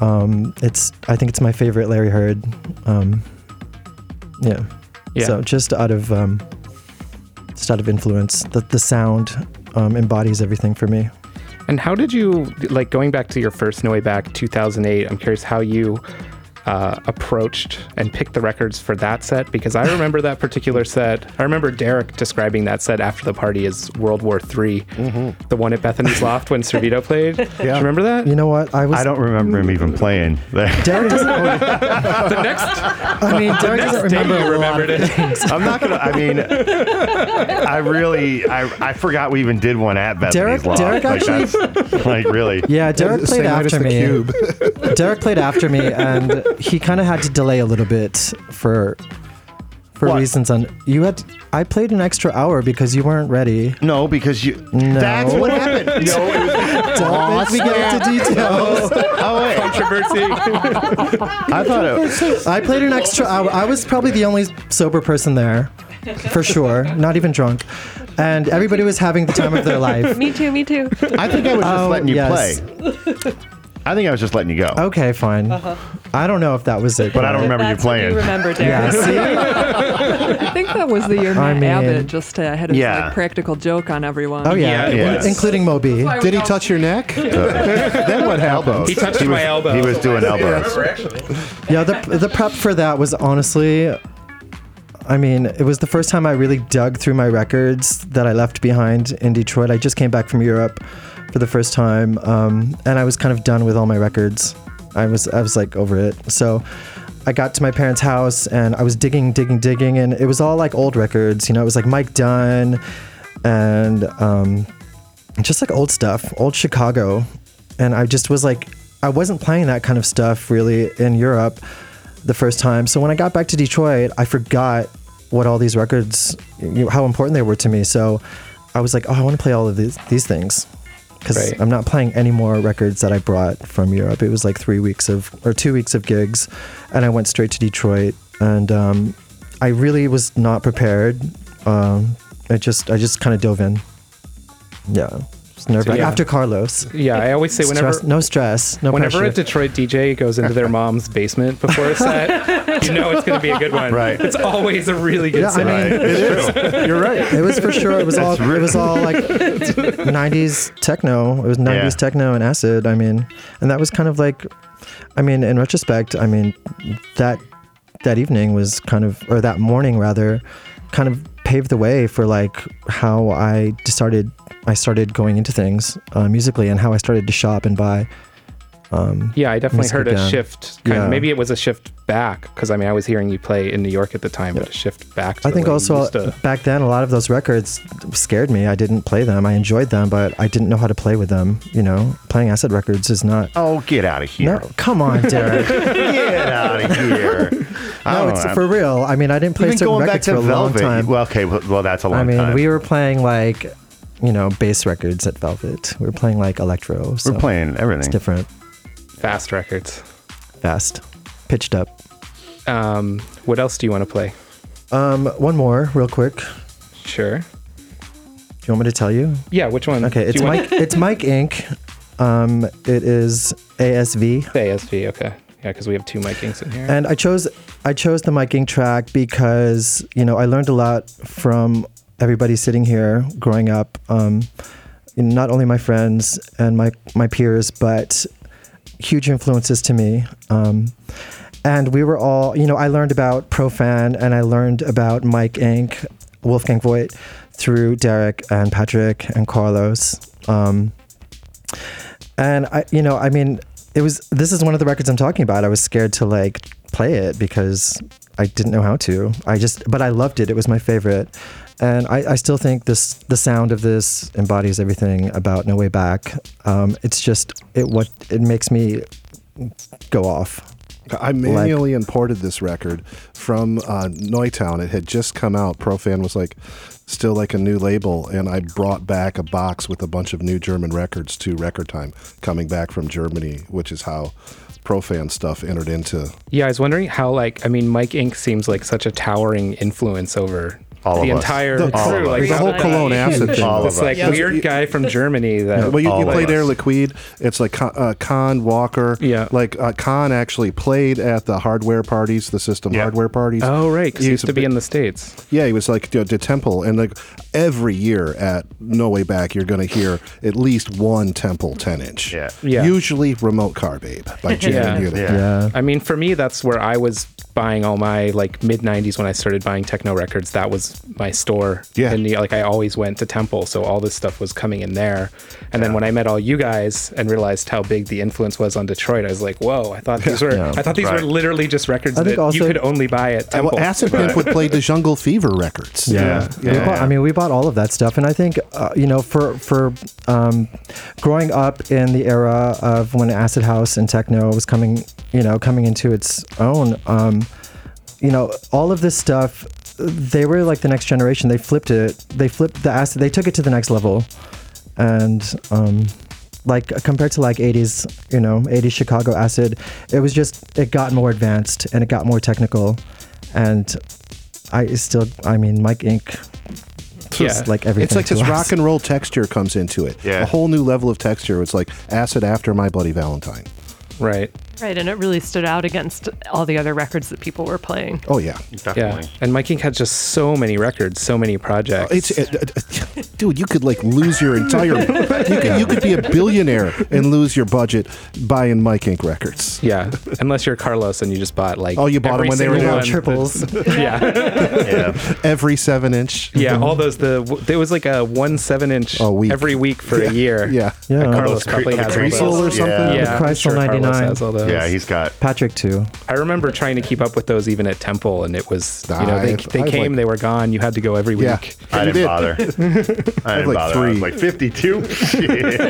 Um, it's I think it's my favorite Larry Heard. Um, yeah. Yeah. So just out of um, just out of influence, the the sound um, embodies everything for me. And how did you like going back to your first No Way Back 2008? I'm curious how you uh, approached and picked the records for that set because I remember that particular set. I remember Derek describing that set after the party as World War III, the one at Bethany's Loft when Servito [laughs] played. Do you remember that? You know what? I was. I don't remember him even playing. [laughs] Derek doesn't. [laughs] the next I mean, Derek doesn't remember. you remembered it. things. I'm not gonna. I mean, I really, I, I forgot we even did one at Bethany's Derek- Loft. Derek like, actually- like really. Yeah, Derek played after me. Cube. Derek played after me, and he kind of had to delay a little bit for for What? reasons on you had. I played an extra hour because you weren't ready. No, because you. No. That's what happened. [laughs] No, it was. [laughs] Don't make me get into details. [laughs] Oh wait, Controversy. I thought it. I played an extra hour. I was probably the only sober person there, for sure. Not even drunk. and everybody was having the time of their life. Me too, me too. I think I was just Oh, letting you yes. play. I think I was just letting you go. Okay, fine. I don't know if that was it. But I don't remember you That's what playing. you remember, Yeah, Derek. see? [laughs] I think that was the year I Matt mean- Abbott just uh, had his Yeah. like, practical joke on everyone. Oh yeah, Yeah, it was. including Moby. Did he touch your neck? [laughs] then what happened? He touched He my was, elbow. he was doing elbows. Yeah, the the prep for that was honestly, I mean, it was the first time I really dug through my records that I left behind in Detroit. I just came back from Europe for the first time, um, and I was kind of done with all my records. I was I was like over it. So. I got to my parents' house and I was digging, digging, digging, and it was all like old records. You know, it was like Mike Dunn and um, just like old stuff, old Chicago. And I just was like, I wasn't playing that kind of stuff really in Europe the first time. So when I got back to Detroit, I forgot what all these records, how important they were to me. So I was like, oh, I want to play all of these, these things. Because Right. I'm not playing any more records that I brought from Europe. It was like three weeks of, or two weeks of gigs. And I went straight to Detroit. And um, I really was not prepared. Um, I just, I just kind of dove in. Yeah. Nerve yeah. After Carlos. yeah, I always say [laughs] whenever Stress, no stress, no whenever pressure. a Detroit DJ goes into their mom's basement before a set, [laughs] you know it's going to be a good one. Right. It's always a really good Yeah, I mean, Right. It's true. You're right. it was for sure. It was all. That's It was all like '90s techno. It was '90s Yeah. techno and acid. I mean, and that was kind of like, I mean, in retrospect, I mean, that that evening was kind of, or that morning rather, kind of paved the way for like how I started. I started going into things uh, musically and how I started to shop and buy. Um, Yeah, I definitely Music heard a again. shift. Kind Yeah. of, maybe it was a shift back because I mean I was hearing you play in New York at the time, but a shift back. To I think also to- back then a lot of those records scared me. I didn't play them. I enjoyed them, but I didn't know how to play with them. You know, playing acid records is not. Oh, get out of here. No, come on, [laughs] Derek. Get out of here. [laughs] No, it's know. for real. I mean, I didn't play Even certain going back records to for a long time. Well, okay, well, well, that's a long time. I mean, time. we were playing like, you know, bass records at Velvet. We were playing like electro. So We're playing It's everything. different, fast records. fast, pitched up. Um, what else do you want to play? Um, one more, real quick. Sure. Do you want me to tell you? Yeah, which one? Okay, it's Mike. [laughs] it's Mike Ink Um, it is ASV. ASV. Okay. Yeah, because we have two micings in here. And I chose I chose the Mike miking track because you know I learned a lot from everybody sitting here growing up. Um, not only my friends and my my peers, but huge influences to me. Um, and we were all, you know, I learned about Profan and I learned about Mike Ink, Wolfgang Voigt through Derek and Patrick and Carlos. Um, and I, you know, I mean, it was. This is one of the records I'm talking about. I was scared to like play it because I didn't know how to. I just, but I loved it. It was my favorite, and I, I still think this. The sound of this embodies everything about No Way Back. Um, it's just it. What it makes me go off. I manually imported this record from uh, Neutown. It had just come out. Profan was like still like a new label, and I brought back a box with a bunch of new German records to Record Time, coming back from Germany, which is how Profan stuff entered into. yeah, I was wondering how like I mean Mike Ink seems like such a towering influence over All the of entire The- all crew. Like us. The whole Cologne acid thing. All This of like Yeah. weird guy from Germany that Well, you, you played Air us. Liquide. It's like Con, uh, Con Walker. Yeah. Like uh, Con actually played at the hardware parties, the system Yeah. hardware parties. Oh right, because he He's used to be big- in the states. Yeah, he was like you know, the Temple, and like every year at No Way Back, you're going to hear at least one Temple 10 inch. Yeah. Yeah. Usually Remote Car Babe by [laughs] Jan Yeah. Unit. Yeah. Yeah. I mean, for me, that's where I was buying all my like mid '90s when I started buying techno records. That was my store. Yeah. and like I always went to Temple, so all this stuff was coming in there. And then when I met all you guys and realized how big the influence was on Detroit, I was like, whoa! I thought these were Yeah. I thought these Right. were literally just records I that think also- you could only buy at Uh, well, Acid Pimp would play the Jungle Fever records. Yeah, Yeah. We bought, I mean, we bought all of that stuff, and I think uh, you know, for for um, growing up in the era of when acid house and techno was coming, you know, coming into its own, um, you know, all of this stuff, they were like the next generation. They flipped it. They flipped the acid. They took it to the next level, and um, like compared to like 80s, you know, 80s Chicago acid, it was just it got more advanced and it got more technical, and I still, I mean, Mike Ink just like everything. It's like this us. rock and roll texture comes into it. Yeah. A whole new level of texture. It's like acid after My Bloody Valentine. Right. Right, and it really stood out against all the other records that people were playing. Oh yeah. Definitely. Yeah. And Mike Ink had just so many records, so many projects. It's uh, uh, dude, you could like lose your entire. [laughs] You could, you could be a billionaire and lose your budget buying Mike Ink records. yeah. Unless you're Carlos and you just bought like. Oh, you bought them when they were single down triples. [laughs] yeah. Yeah. [laughs] Every seven inch. Yeah. All those, the, there was like a one seven inch A week. every week for a year. Yeah. Yeah. And Carlos those probably cre- has the all Creasel or something? Yeah. Yeah, I'm Chrysler sure Carlos 99. has all those. Yeah, he's got. Patrick too. I remember trying to keep up with those even at Temple, and it was you know they, I- they I came, like- they were gone. You had to go every Yeah. week. I didn't did. bother. [laughs] I didn't like bother. I was three. like [laughs] 52. Shit.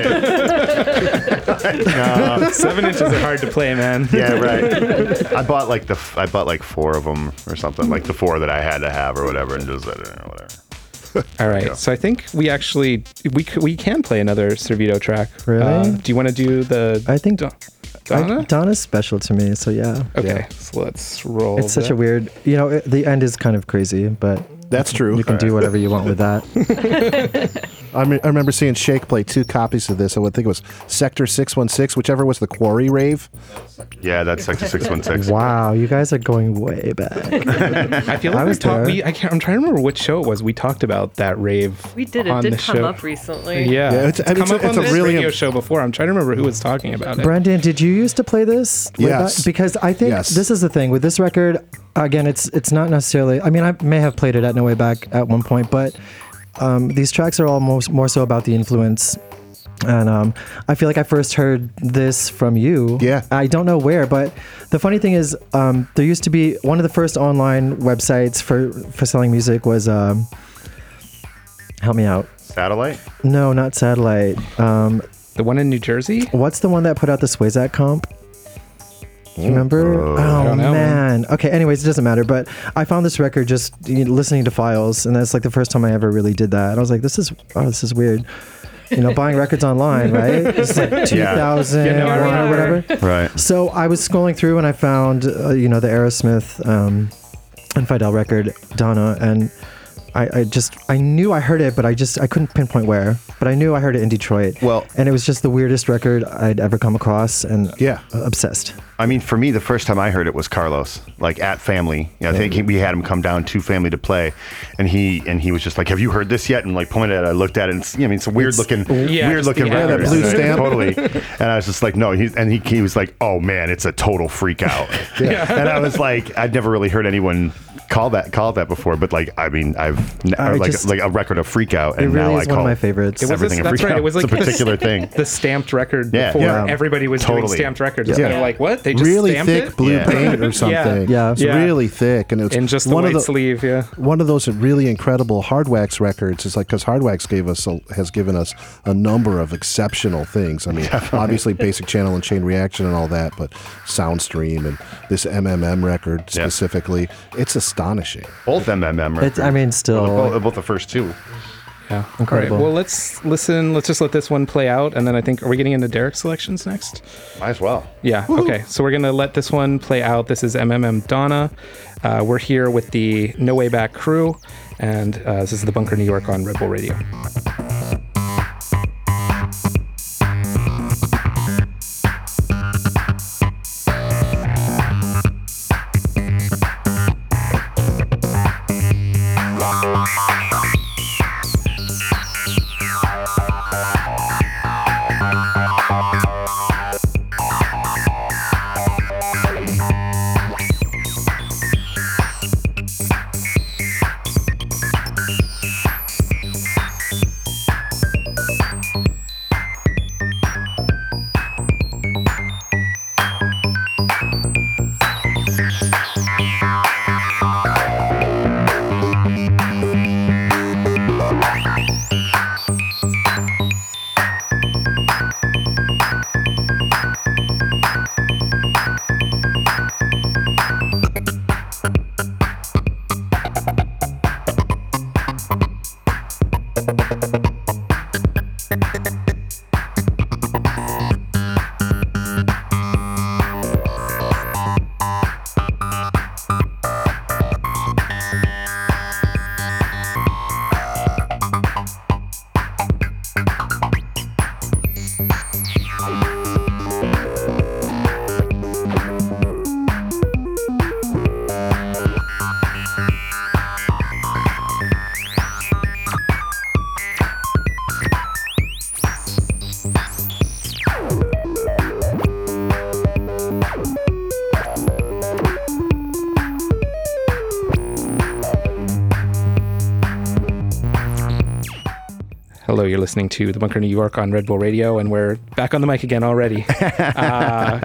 [laughs] Seven inches are hard to play, man. yeah, right. I bought like the f- I bought like four of them or something, like the four that I had to have or whatever, and just uh, whatever. All right, so I think we actually we c- we can play another Servito track. Really? Uh, do you want to do the? I think Don- I- Donna. Donna's special to me. So yeah. okay, so let's roll. It's such that. a weird, you know, it, the end is kind of crazy, but That's true. you can do whatever you want with that. [laughs] [laughs] I, me- I remember seeing Shake play two copies of this. I would think it was Sector 616, whichever was the Quarry rave. Yeah, that's Sector 616. [laughs] wow, you guys are going way back. [laughs] I feel like I we was talked. there. We, I can't. I'm trying to remember which show it was. We talked about that rave. We did. It on did the come show. up recently. Yeah, Yeah, it's- it's, come it's a- up on a this really radio im- show before. I'm trying to remember who was talking about it. Brendan, did you used to play this? Yes. back? Because I think Yes. this is the thing with this record. Again, it's it's not necessarily. I mean, I may have played it at No Way Back at one point, but um, these tracks are almost more so about the influence. And um, I feel like I first heard this from you. Yeah. I don't know where, but the funny thing is, um, there used to be one of the first online websites for for selling music was. Um, help me out. Satellite? No, not satellite. Um, the one in New Jersey. What's the one that put out the Swayzak comp? Do you remember? Uh, oh don't man. Okay. Anyways, it doesn't matter. But I found this record just you know, listening to files, and that's like the first time I ever really did that. And I was like, this is oh, this is weird. You know, buying records online, right? [laughs] It's like 2000 Yeah, no, I or remember. whatever. Right. So I was scrolling through and I found, uh, you know, the Errorsmith um, and Fiedel record, Donna, and I, I just I knew I heard it, but I just I couldn't pinpoint where. But I knew I heard it in Detroit. Well- and it was just the weirdest record I'd ever come across, and Yeah. obsessed. I mean, for me, the first time I heard it was Carlos, like at Family. Yeah, I think he, we had him come down to Family to play, and he and he was just like, "Have you heard this yet?" And like pointed at it. I looked at it, and it's, I mean, it's a weird looking, Yeah, weird looking the record. ad. blue stamp. totally. [laughs] And I was just like, "No," he's and he he was like, "Oh man, it's a total freak out." [laughs] yeah. And I was like, I'd never really heard anyone call that call that before, but like, I mean, I've n- I or like just- like a record of freak out, It and really now is I one call of my favorites. It was everything this- a that's freak right. out. It was It's like a particular thing. [laughs] The stamped record Yeah, before yeah. everybody was doing Totally. stamped records. Yeah. It's kind of like what they just really stamped thick it? blue Yeah. paint or [laughs] something. Yeah. It's Yeah. really thick, and it's in just the one white of the sleeve. Yeah. one of those really incredible Hardwax records is like because Hardwax gave us a, has given us a number of exceptional things. I mean, obviously Basic Channel and Chain Reaction and all that, but Soundstream and this MMM record specifically, it's astonishing. Both MMM records. It's, I mean, still. Well, both, both the first two. Yeah. Incredible. All right, well, let's listen. Let's just let this one play out, and then I think are we getting into Derek's selections next? Might as well. Yeah. Okay. So we're gonna let this one play out. This is MMM Donna. Uh, we're here with the No Way Back crew, and uh, this is the Bunker New York on Red Bull Radio. Hello, you're listening to The Bunker New York on Red Bull Radio, and we're back on the mic again already. [laughs]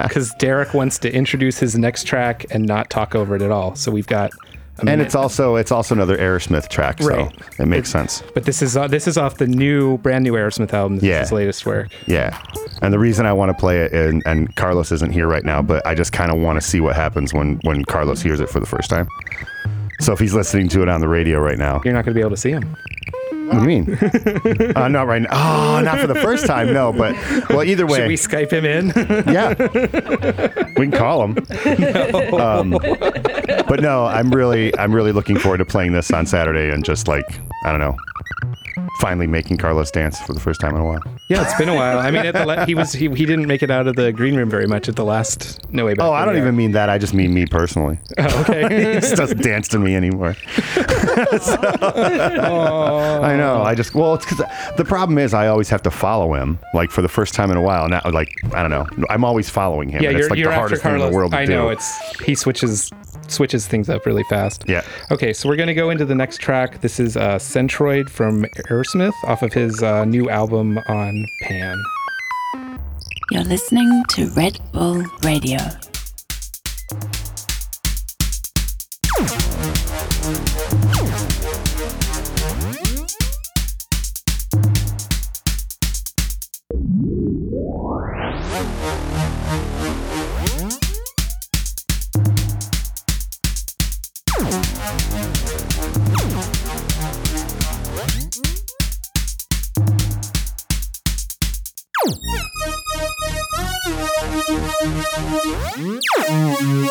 Because Derek wants to introduce his next track and not talk over it at all. So we've got. a And minute. it's also it's also another Errorsmith track, so Right. it makes sense. But this is uh, this is off the new, brand new Errorsmith album. This Yeah. is his latest work. Yeah. And the reason I want to play it, and, and Carlos isn't here right now, but I just kind of want to see what happens when when Carlos hears it for the first time. So if he's listening to it on the radio right now, You're not going to be able to see him. What do you mean? [laughs] uh, not right now. Oh, not for the first time. No, but well, either way, Should we Skype him in? [laughs] yeah, we can call him. Um, but no, I'm really, I'm really looking forward to playing this on Saturday and just like, I don't know, finally making Carlos dance for the first time in a while. yeah, it's been a while. I mean, at the la- he was he, he didn't make it out of the green room very much at the last No Way Back. Oh, I don't even mean that. I just mean me personally. Oh, okay. [laughs] he just doesn't dance to me anymore. [laughs] So- I know. I just well, it's because the problem is I always have to follow him. Like for the first time in a while. Now, like I don't know. I'm always following him. yeah, and you're, it's like you're the after hardest thing Carlos. in the world to I do. know it's he switches switches things up really fast. Yeah. Okay, so we're gonna go into the next track. This is uh, Centroid from Errorsmith off of his uh, new album on Pan. You're listening to Red Bull Radio. You're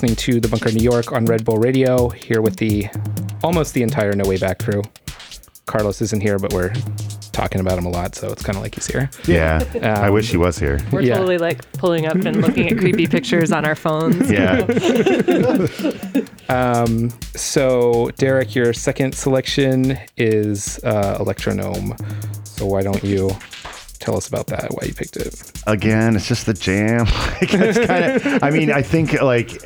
listening to The Bunker New York on Red Bull Radio, here with the almost the entire No Way Back crew. Carlos isn't here, but we're talking talking about him a lot, so it's kind of like he's here. Yeah, I Um, wish he was here. We're Yeah. totally like pulling up and looking at creepy pictures on our phones. Yeah. [laughs] Um, so, Derek, your second selection is uh, Electronome. So, why don't you tell us about that? Why you picked it? Again, it's just the jam. [laughs] Like, it's kinda, I mean, I think like it,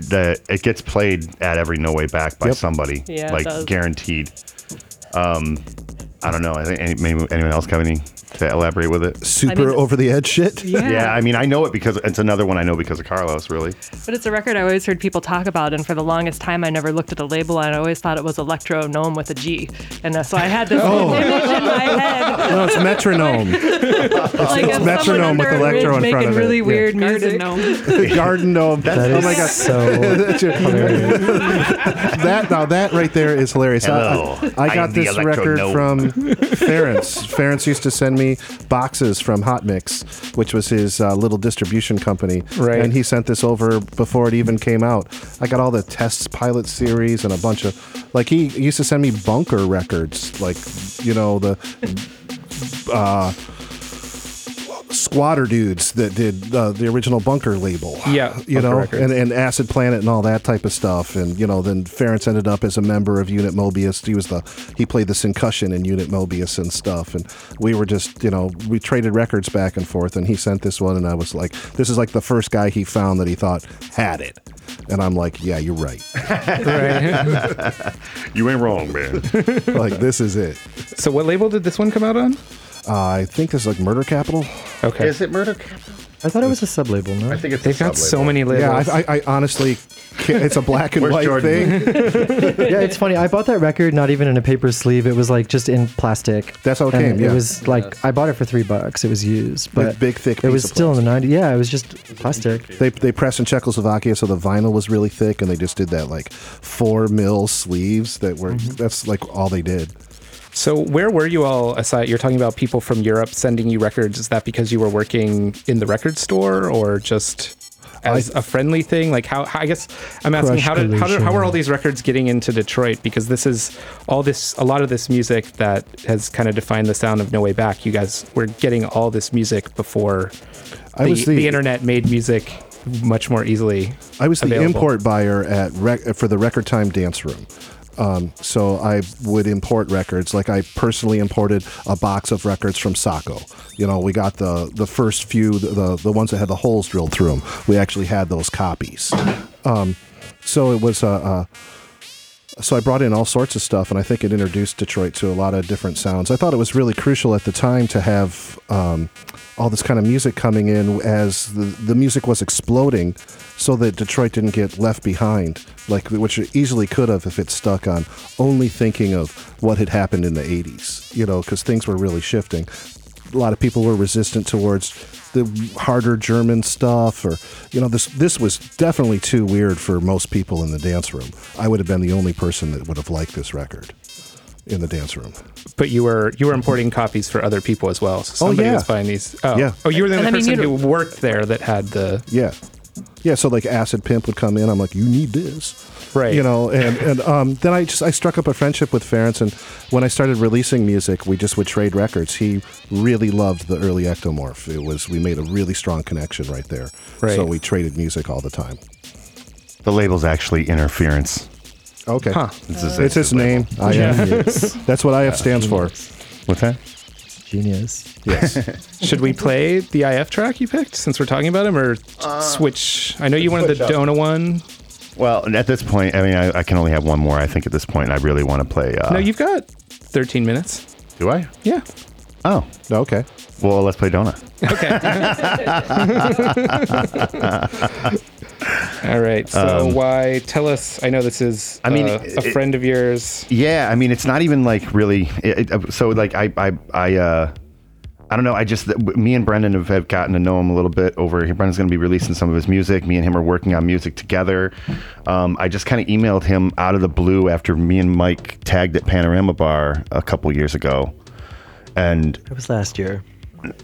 the it gets played at every No Way Back by Yep. somebody, Yeah, it like does. guaranteed. Um, I don't know. I think any, maybe anyone else have any to elaborate with it? Super over the edge shit. [laughs] Yeah. yeah. I mean, I know it because it's another one I know because of Carlos. Really, But it's a record I always heard people talk about, and for the longest time, I never looked at the label, and I always thought it was Electro Gnome with a G, and uh, so I had this [laughs] Oh. image in my head, [laughs] No, it's metronome. like of metronome with electro bridge in front of it. really Yeah. weird Garden music. gnome. Garden gnome. That oh my god. so That's your- hilarious. that now that right there is hilarious. I- Hello, I, I I got am this electro record gnome. from Ferenc. Ferenc used to send me boxes from Hot Mix, which was his uh, little distribution company. Right. And he sent this over before it even came out. I got all the tests pilot series and a bunch of like he used to send me bunker records, like you know the uh squatter dudes that did uh, the original bunker label Yeah, you know Records. and, and acid planet and all that type of stuff and you know then Ferenc ended up as a member of Unit Moebius he was the he played the syncussion in Unit Moebius and stuff and we were just you know we traded records back and forth and he sent this one and i was like this is like the first guy he found that he thought had it and i'm like yeah you're right [laughs] Right. [laughs] you ain't wrong, man. like this is it so, what label did this one come out on? Uh, i think this is like murder capital Okay. Is it Murder? Capital? I thought it was a sub label, no? I think it's. They've a got so sub-label. many labels. yeah I, I, I honestly can't, it's a black and Where's white Jordan? thing [laughs] yeah, it's funny. I bought that record not even in a paper sleeve. It was like just in plastic. That's how it And came, yeah. It was like I bought it for three bucks. It was used, but big, thick It was of still in the 90s. Yeah, it was just plastic. They they pressed in Czechoslovakia, so the vinyl was really thick, and they just did that like four mil sleeves that were. That's like all they did. So where were you all aside you're talking about people from Europe sending you records. Is that because you were working in the record store or just as a friendly thing? Like how, how I guess I'm asking how did, how did how were all these records getting into Detroit? Because this is all this a lot of this music that has kind of defined the sound of No Way Back. You guys were getting all this music before I the, was the, the- internet made music much more easily I was the available. import buyer at rec- for the Record Time Dance Room. Um, so I would import records. Like I personally imported a box of records from Sähkö. You know, we got the the first few, the the, the ones that had the holes drilled through them. We actually had those copies. Um, so it was a. Uh, uh, so I brought in all sorts of stuff, and I think it introduced Detroit to a lot of different sounds. I thought it was really crucial at the time to have um, all this kind of music coming in as the, the music was exploding, so that Detroit didn't get left behind, like which it easily could have if it stuck on only thinking of what had happened in the '80s. You know, because things were really shifting. A lot of people were resistant towards the harder German stuff, or you know, this this was definitely too weird for most people in the dance room. I would have been the only person that would have liked this record in the dance room. but you were you were importing copies for other people as well so Oh, yeah. was buying these oh Yeah. oh you were the And only I mean, person who worked there that had the Yeah, yeah. So like Acid Pimp would come in. I'm like, you need this, Right. You know, and and um, then I just I struck up a friendship with Ferenc, and when I started releasing music, we just would trade records. He really loved the early Ectomorph. It was we made a really strong connection right there. Right. So we traded music all the time. The label's actually interference. Okay. Huh. It's his, It's his name. I Genius. That's what IF stands for. What's that? Genius. Yes. [laughs] Should we play the IF track you picked since we're talking about him, or switch? I know you wanted the switch up. Dona one. Well, at this point, I mean, I, I can only have one more. I think at this point, I really want to play. Uh, no, you've got 13 minutes. do I? Yeah. Oh, okay. well, let's play Donut. Okay. [laughs] [laughs] [laughs] All right. So why tell us? I know this is. I mean, uh, a it- friend of yours. Yeah, I mean, it's not even like really. It, it- so like, I, I, I, uh, I don't know. I just me and Brendan have, have gotten to know him a little bit over here. Brendan's going to be releasing some of his music. Me and him are working on music together. Um, I just kind of emailed him out of the blue after me and Mike tagged at Panorama Bar a couple years ago, and It was last year.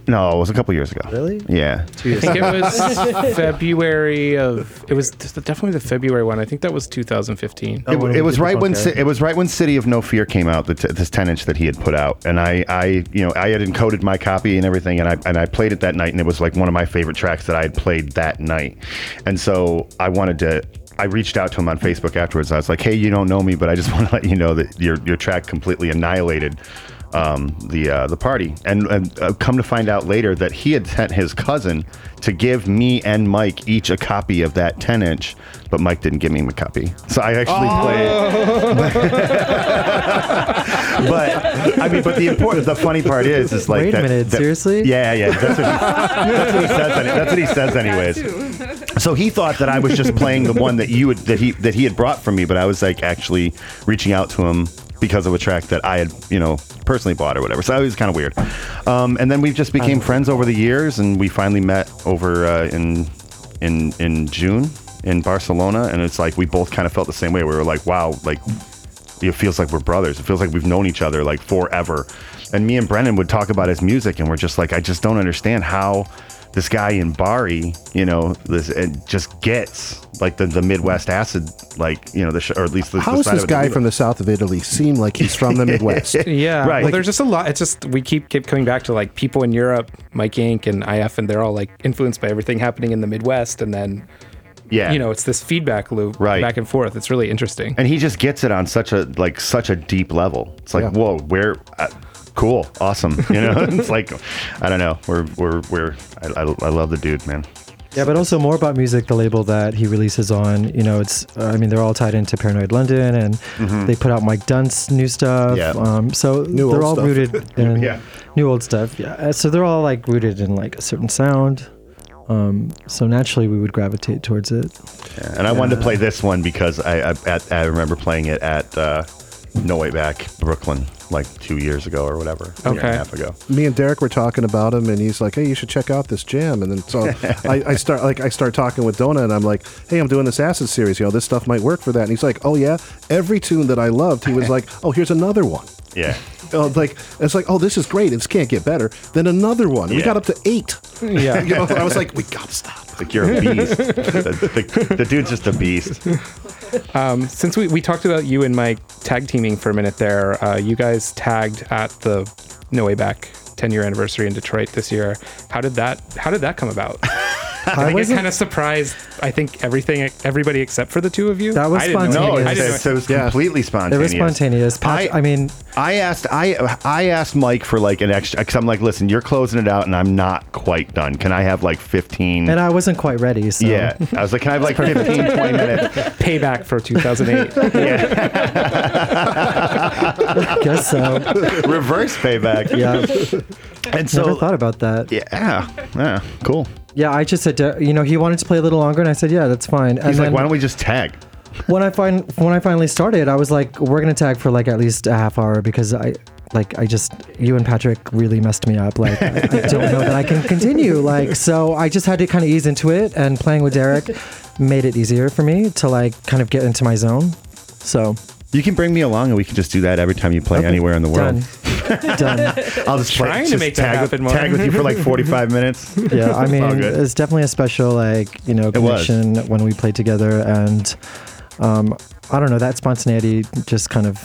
No, it was a couple years ago. Really? Yeah. Two I think it was [laughs] February of. It was definitely the February one. I think that was 2015. It, when we it was did the right when bunker. Ci- it was right when City of No Fear came out. The t- this ten inch that he had put out, and I, I, you know, I had encoded my copy and everything, and I and I played it that night, and it was like one of my favorite tracks that I had played that night, and so I wanted to. I reached out to him on Facebook afterwards. I was like, "Hey, you don't know me, but I just [laughs] want to let you know that your your track completely annihilated um, the uh, the party." And, and uh, come to find out later that he had sent his cousin to give me and Mike each a copy of that 10 inch, but Mike didn't give me a copy. So I actually played. [laughs] but I mean, but the important, the funny part is, is like Wait a that- minute, that- seriously? Yeah, yeah. That's what, he, that's what he says. any- That's what he says, [laughs] anyways. So he thought that I was just playing the one that you would that he that he had brought from me, but I was like actually reaching out to him because of a track that I had, you know, personally bought or whatever. So it was kind of weird. Um, and then we just became friends over the years, and we finally met over uh, in in in June in Barcelona, and it's like we both kind of felt the same way. We were like, wow, like it feels like we're brothers. It feels like we've known each other like forever. And me and Brendan would talk about his music, and we're just like, I just don't understand how this guy in Bari, you know, this it just gets like the, the Midwest acid, like you know, the sh- or at least the, How the does side this of guy that- from the south of Italy seem like he's from the Midwest? [laughs] Yeah, Right. Well, there's just a lot. It's just we keep keep coming back to like people in Europe, Mike Ink and IF, and they're all like influenced by everything happening in the Midwest, and then yeah, you know it's this feedback loop Right. back and forth. It's really interesting. and he just gets it on such a like such a deep level. It's like, Yeah. whoa, where, uh, cool, awesome. You know, [laughs] it's like, I don't know, we're we're we're, I, I, I love the dude, man. Yeah, but also more about music, the label that he releases on. You know, it's, uh, I mean, they're all tied into Paranoid London and they put out Mike Dunn's new stuff. Mm-hmm. Yeah. Um, so New they're all stuff. rooted [laughs] in Yeah. new old stuff. Yeah. So they're all like rooted in like a certain sound. Um, so naturally we would gravitate towards it. Yeah, and I wanted to play this one because I I, at, I remember playing it at uh, No Way Back, Brooklyn, like two years ago or whatever, a year and a half ago. me and Derek were talking about him, and he's like, "Hey, you should check out this jam." And then so [laughs] I, I start like I start talking with Dona, and I'm like, "Hey, I'm doing this acid series. You know, this stuff might work for that." And he's like, "Oh yeah." Every tune that I loved, he was [laughs] like, "Oh, here's another one." Yeah, Oh, like it's like, "Oh, this is great. It can't get better." Then another one. We got up to eight. Yeah. [laughs] You know, I was like, "We gotta stop." like you're a [laughs] beast. the, the, the dude's just a beast. Um, since we, we talked about you and Mike tag teaming for a minute there, uh, you guys tagged at the No Way Back 10 year anniversary in Detroit this year. How did that How did that come about? [laughs] I think it wasn't- kind of surprised. I think everything, everybody except for the two of you. That was I didn't know- No, spontaneous. I it's, didn't know- it was Yeah. completely spontaneous. It was spontaneous. Pat- I, mean, I asked I I asked Mike for like an extra because I'm like, listen, you're closing it out, and I'm not quite done. Can I have like 15? and I wasn't quite ready. So yeah, I was like, can I have like 15, 20 minutes? payback for 2008. I [laughs] guess so. Reverse payback. Yeah. And so Never thought about that. yeah, yeah, cool. Yeah, I just said, to, you know, he wanted to play a little longer, and I said, yeah, that's fine. And He's like, then why don't we just tag? when I find when I finally started, I was like, we're gonna tag for like at least a half hour because I like I just you and Patrick really messed me up. Like I, I don't know that I can continue. Like so, I just had to kind of ease into it, and playing with Derek made it easier for me to like kind of get into my zone. So You can bring me along, and we can just do that every time you play okay, anywhere in the world. Done. [laughs] Done. I'll just play, Trying to just make that tag, happen with, more. tag with you for like 45 [laughs] minutes. Yeah, I mean, all it's definitely a special like you know was. connection when we played together, and um, I don't know that spontaneity just kind of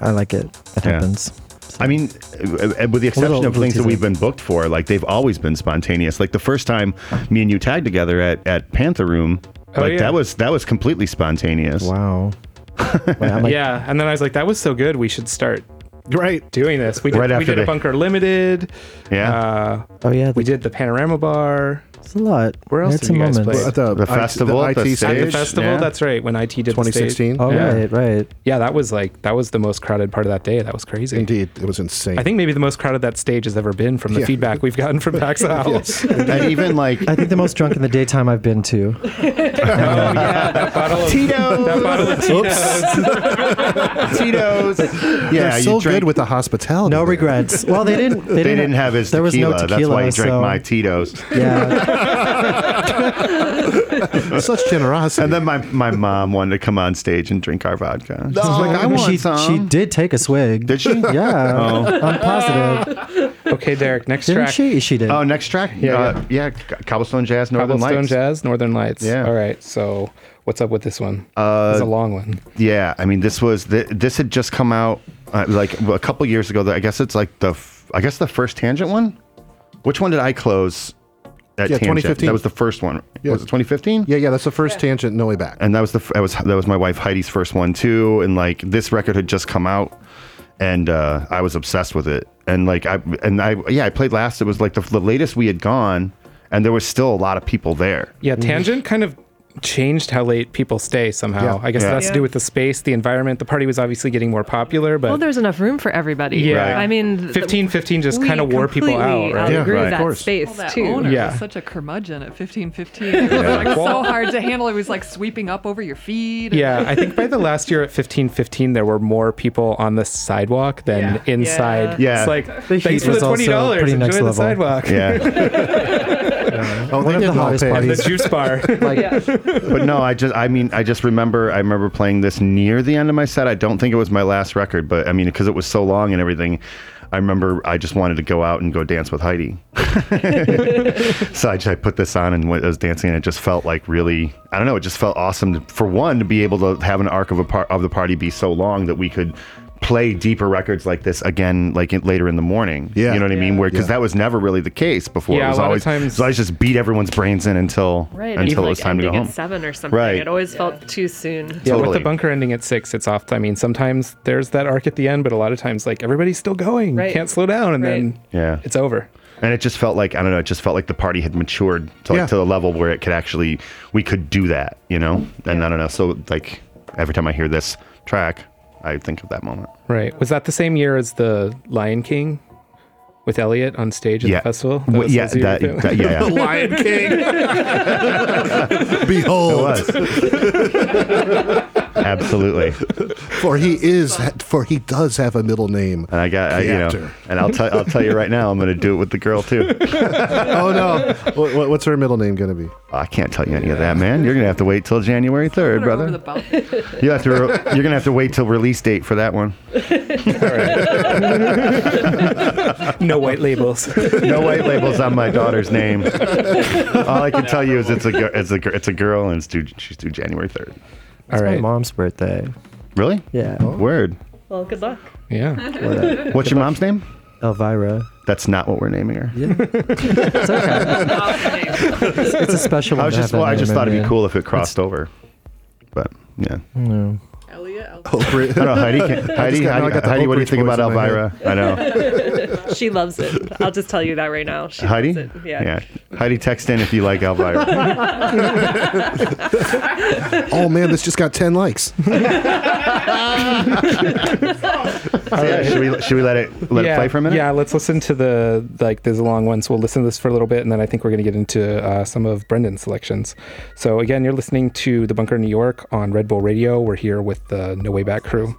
I like it. It Yeah. happens. I mean, uh, with the exception little of things that we've been booked for, like they've always been spontaneous. Like the first time me and you tagged together at, at Panther Room, Oh, like yeah. that was that was completely spontaneous. Wow. Like, yeah, and then I was like, that was so good. We should start Right. doing this. We did, Right we did a Bunker Limited. Yeah. Uh, Oh yeah, we did the Panorama Bar. It's a lot. Where else It's did a you guys play? At the, The festival, IT, the the stage. At the stage. festival, yeah. that's right. When IT did the stage. 2016. Oh Yeah. right, right. Yeah, that was like that was the most crowded part of that day. That was crazy. Indeed, it was insane. I think maybe the most crowded that stage has ever been from the Yeah. feedback we've gotten from Pax [laughs] House. and [laughs] even like I think the most drunk in the daytime I've been to. [laughs] oh yeah, that bottle of Tito's, that bottle of Tito's. Tito's. They're Yeah, so drank, good with the hospitality. No there. regrets. Well, they didn't. They, They didn't have his There was no tequila. That's why he drank so, my Tito's. Yeah. Such generosity. And then my, my mom wanted to come on stage and drink our vodka. She's like, I want she some. she did take a swig. Did she? Yeah. Oh. I'm positive. Okay, Derek. Next Didn't track. she? She did. Oh, next track? Yeah, uh, yeah. C- Cobblestone Jazz, Northern Lights. Cobblestone Lights. Jazz, Northern Lights. Yeah. All right. So, what's up with this one? Uh, it's a long one. Yeah, I mean, this was th- this had just come out uh, like a couple years ago. I guess it's like the f- I guess the first Tangent one. Which one did I close? At Yeah, Tangent? 2015. That was the first one. Yeah. Was it 2015? Yeah, yeah, that's the first tangent. No way back. and that was the f- that was that was my wife Heidi's first one too. And like this record had just come out, and uh, I was obsessed with it. And like I and I yeah I played last. It was like the, the latest we had gone, and there was still a lot of people there. Yeah, Tangent kind of changed how late people stay somehow. Yeah. I guess Yeah. that has to do with the space, the environment. The party was obviously getting more popular, but Well, there's enough room for everybody. Yeah. I mean, th- 15 15 just kind of wore people out, right? Yeah, outgrew right. Of that course. space Well, that too. owner Yeah. was such a curmudgeon at 1515. It was like so hard to handle. It was like sweeping up over your feet. Yeah, I think by the last year at 1515, there were more people on the sidewalk than Yeah. inside. Yeah. It's like, The thanks heat for the was also $20. pretty Enjoy next the level. sidewalk. Yeah, [laughs] Oh, One they of the didn't hottest pay. The juice bar. like but no, I just I mean I just remember I remember playing this near the end of my set. I don't think it was my last record, but I mean because it was so long and everything. I remember I just wanted to go out and go dance with Heidi. [laughs] so I, just, I put this on and went- I was dancing, and it just felt like really, I don't know, it just felt awesome to, for one to be able to have an arc of a part of the party be so long that we could play deeper records like this again, like in, later in the morning. Yeah. you know what I mean? Where because Yeah. that was never really the case before. Yeah, it was a lot of always times- so I just beat everyone's brains in until Right, until even it was like time to go ending home. at seven or something. Right. It always felt too soon. Yeah, with the bunker ending at six, it's off. I mean, sometimes there's that arc at the end, but a lot of times, like everybody's still going. Right. You can't slow down, and Right. then Yeah. it's over. And it just felt like I don't know. It just felt like the party had matured to like Yeah. to the level where it could actually we could do that, you know. And I don't know. So like every time I hear this track, I think of that moment. Right. Was that the same year as the Lion King with Elliot on stage at Yeah. the festival? That Well, was yeah, that, that- yeah, yeah. [laughs] Lion King. [laughs] It Behold, was. Absolutely. for he is, for he does have a middle name. And I got, I, The you know, and I'll tell, I'll tell you right now, I'm going to do it with the girl too. [laughs] Oh no, what, what- what's her middle name gonna be? Oh, I can't tell you any of that, man. You're going to have to wait till January 3rd, Put her over the brother. You have to, you're going to have to wait till release date for that one. [laughs] no white labels. No white labels on my daughter's name. All I can tell you is it's a, gir- it's a, it's a girl and it's due, she's due January 3rd. All it's my mom's birthday. Really? Yeah. Oh. Word. Well, good luck. Yeah. [laughs] What, What's your mom's name? Elvira. That's not what we're naming her. It's [laughs] okay. It's a special I was to just have well, that I just name thought it'd be it. cool if it crossed over. But yeah. No. Elliot, Elliot. Oh, I don't know, Heidi. Can, [laughs] Heidi, got- Heidi, got Heidi what do you think about Boys Elvira? I know. [laughs] She loves it. I'll just tell you that right now. She Heidi? loves it. Yeah. Heidi, text in if you like Elvira. [laughs] oh man, this just got ten likes. So, yeah, should we should we let it let yeah, it play for a minute? Yeah, let's listen to the like there's a long one, so we'll listen to this for a little bit, and then I think we're gonna get into uh, some of Brendan's selections. So again, you're listening to the Bunker New York on Red Bull Radio. We're here with the No Way Back crew.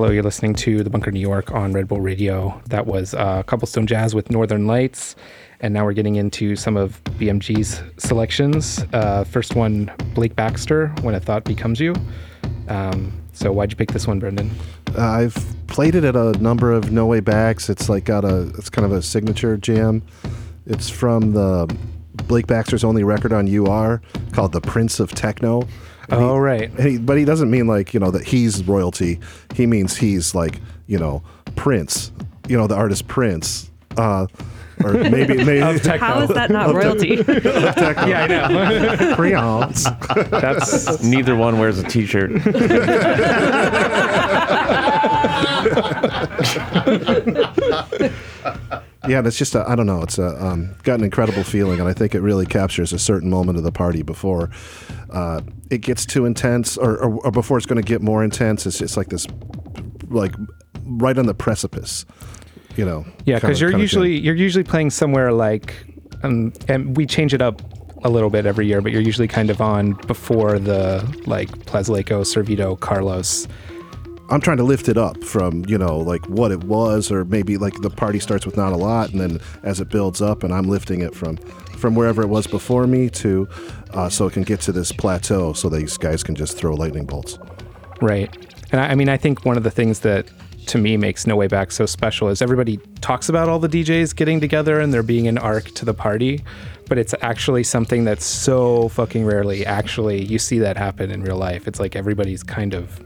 Hello, you're listening to The Bunker New York on Red Bull Radio. That was uh, Cobblestone Jazz with Northern Lights. And now we're getting into some of BMG's selections. Uh, first one, Blake Baxter, When a Thought Becomes You. Um, so why'd you pick this one, Brendan? Uh, I've played it at a number of No Way Backs. It's like got a, it's kind of a signature jam. It's from the Blake Baxter's only record on UR called The Prince of Techno. And Oh, he- right. and he- but he doesn't mean like, you know, that he's royalty. He means he's like, you know, Prince, you know, the artist Prince. Uh, or maybe, [laughs] maybe Of techno. How is that not royalty? [laughs] yeah, I know. [laughs] Prince. That's Neither one wears a T-shirt. Yeah, and it's just a, I don't know. It's a um, got an incredible feeling, and I think it really captures a certain moment of the party before uh, it gets too intense, or, or, or before it's going to get more intense. It's just like this, like right on the precipice, you know. Yeah, because you're usually you're usually playing somewhere like, um, and we change it up a little bit every year, but you're usually kind of on before the like Plaslaiko, Servito, Carlos. I'm trying to lift it up from you know like what it was, or maybe like the party starts with not a lot, and then as it builds up, and I'm lifting it from from wherever it was before me to uh, so it can get to this plateau, so these guys can just throw lightning bolts. Right. And I, I mean, I think one of the things that to me makes No Way Back so special is everybody talks about all the DJs getting together and there being an arc to the party, but it's actually something that's so fucking rarely actually you see that happen in real life. It's like everybody's kind of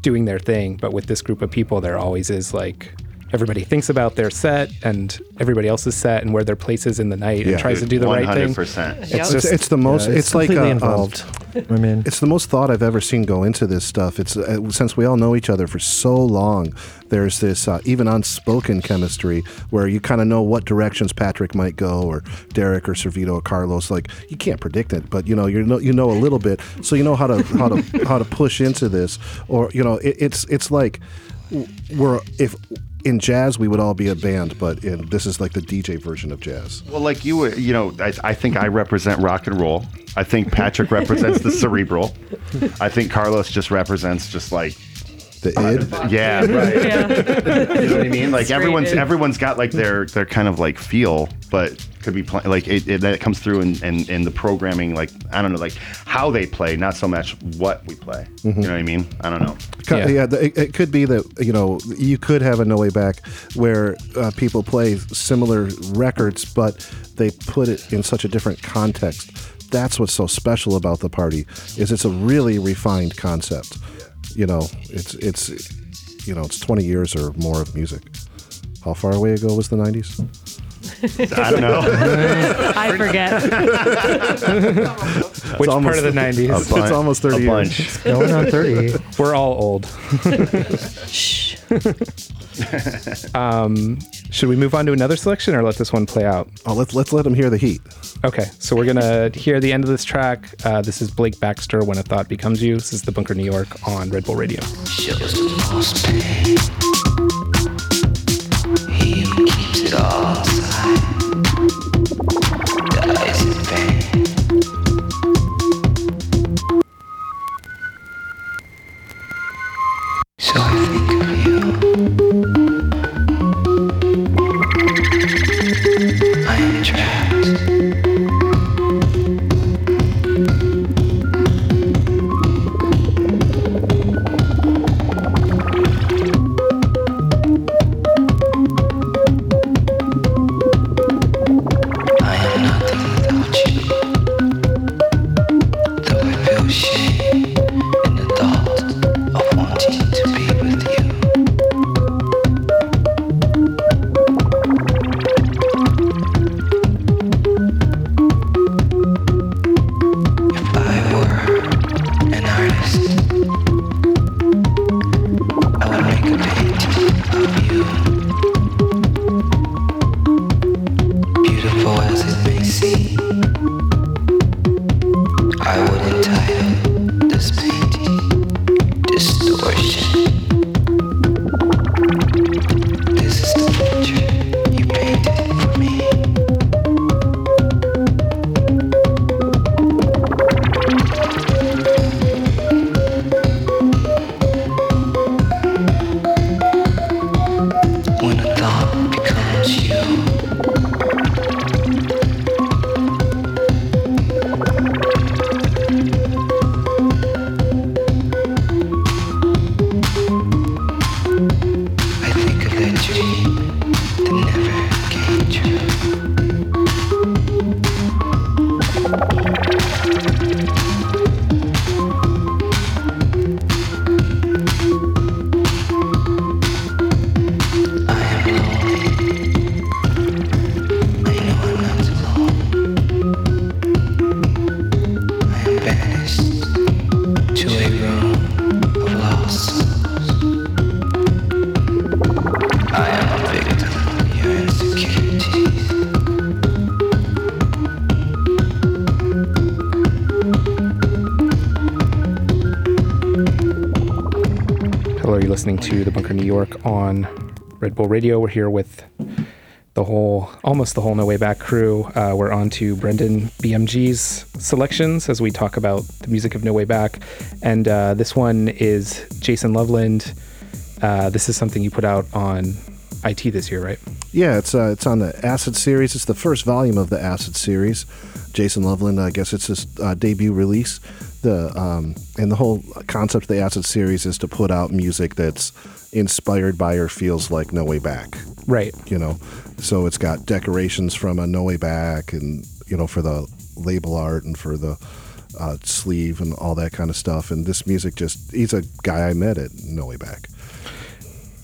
doing their thing, but with this group of people, there always is like everybody thinks about their set and everybody else's set and where their place is in the night Yeah, and tries to do the right thing. 100%. It's Yep. Just it's the most. Yeah, it's, like completely uh, um, involved. I mean, It's the most thought I've ever seen go into this stuff. It's uh, since we all know each other for so long. There's this uh, even unspoken chemistry where you kind of know what directions Patrick might go, or Derek, or Servito, or Carlos. Like you can't predict it, but you know you know you know a little bit, so you know how to how to how to push into this. Or you know it, it's it's like we're if in jazz we would all be a band, but in this is like the DJ version of jazz. Well, like you, were- you know, I, I think I represent rock and roll. I think Patrick represents the [laughs] cerebral. I think Carlos just represents just like The id. Yeah, [laughs] right. Yeah. [laughs] you know what I mean? Like Straight everyone's in. everyone's got like their their kind of like feel, but could be play, like it, it that comes through in, in in the programming. Like I don't know, like how they play, not so much what we play. You know what I mean? I don't know. Yeah. Yeah, the, it, it could be that you know you could have a No Way Back where uh, people play similar records, but they put it in such a different context. That's what's so special about the party is it's a really refined concept. You know, it's it's you know it's 20 years or more of music. How far away ago was the 90s? [laughs] I don't know. [laughs] I forget. [laughs] Which almost- part of the 90s? A It's almost 30 a years. Going on 30. We're all old. Shh. um, should we move on to another selection or let this one play out? Oh, let's let's let them hear the heat. Okay, so we're gonna hear the end of this track. Uh, this is Blake Baxter, "When a Thought Becomes You." This is the Bunker, New York, on Red Bull Radio. shows the most. He keeps it all dies in pain. So I think of you. Radio. We're here with the whole, almost the whole No Way Back crew. Uh, we're on to Brendan BMG's selections as we talk about the music of No Way Back, and uh, this one is Jason Loveland. Uh, this is something you put out on IT this year, right? Yeah, it's uh, it's on the Acid series. It's the first volume of the Acid series. Jason Loveland, I guess it's his uh, debut release. The um, and the whole concept of the Acid series is to put out music that's inspired by or feels like No Way Back. Right. You know, so it's got decorations from a No Way Back, and you know for the label art and for the uh, sleeve and all that kind of stuff. And this music just he's a guy I met at No Way Back.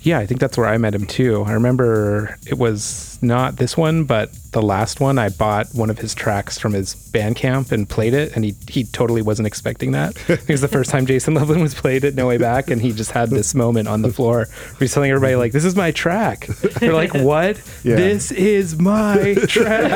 Yeah, I think that's where I met him too. I remember it was not this one, but the last one. I bought one of his tracks from his Bandcamp and played it, and he he totally wasn't expecting that. [laughs] it was the first time Jason [laughs] Loveland was played at No Way Back, and he just had this moment on the floor where he's telling everybody like, "This is my track." They're like, [laughs] "What? Yeah. This is my track."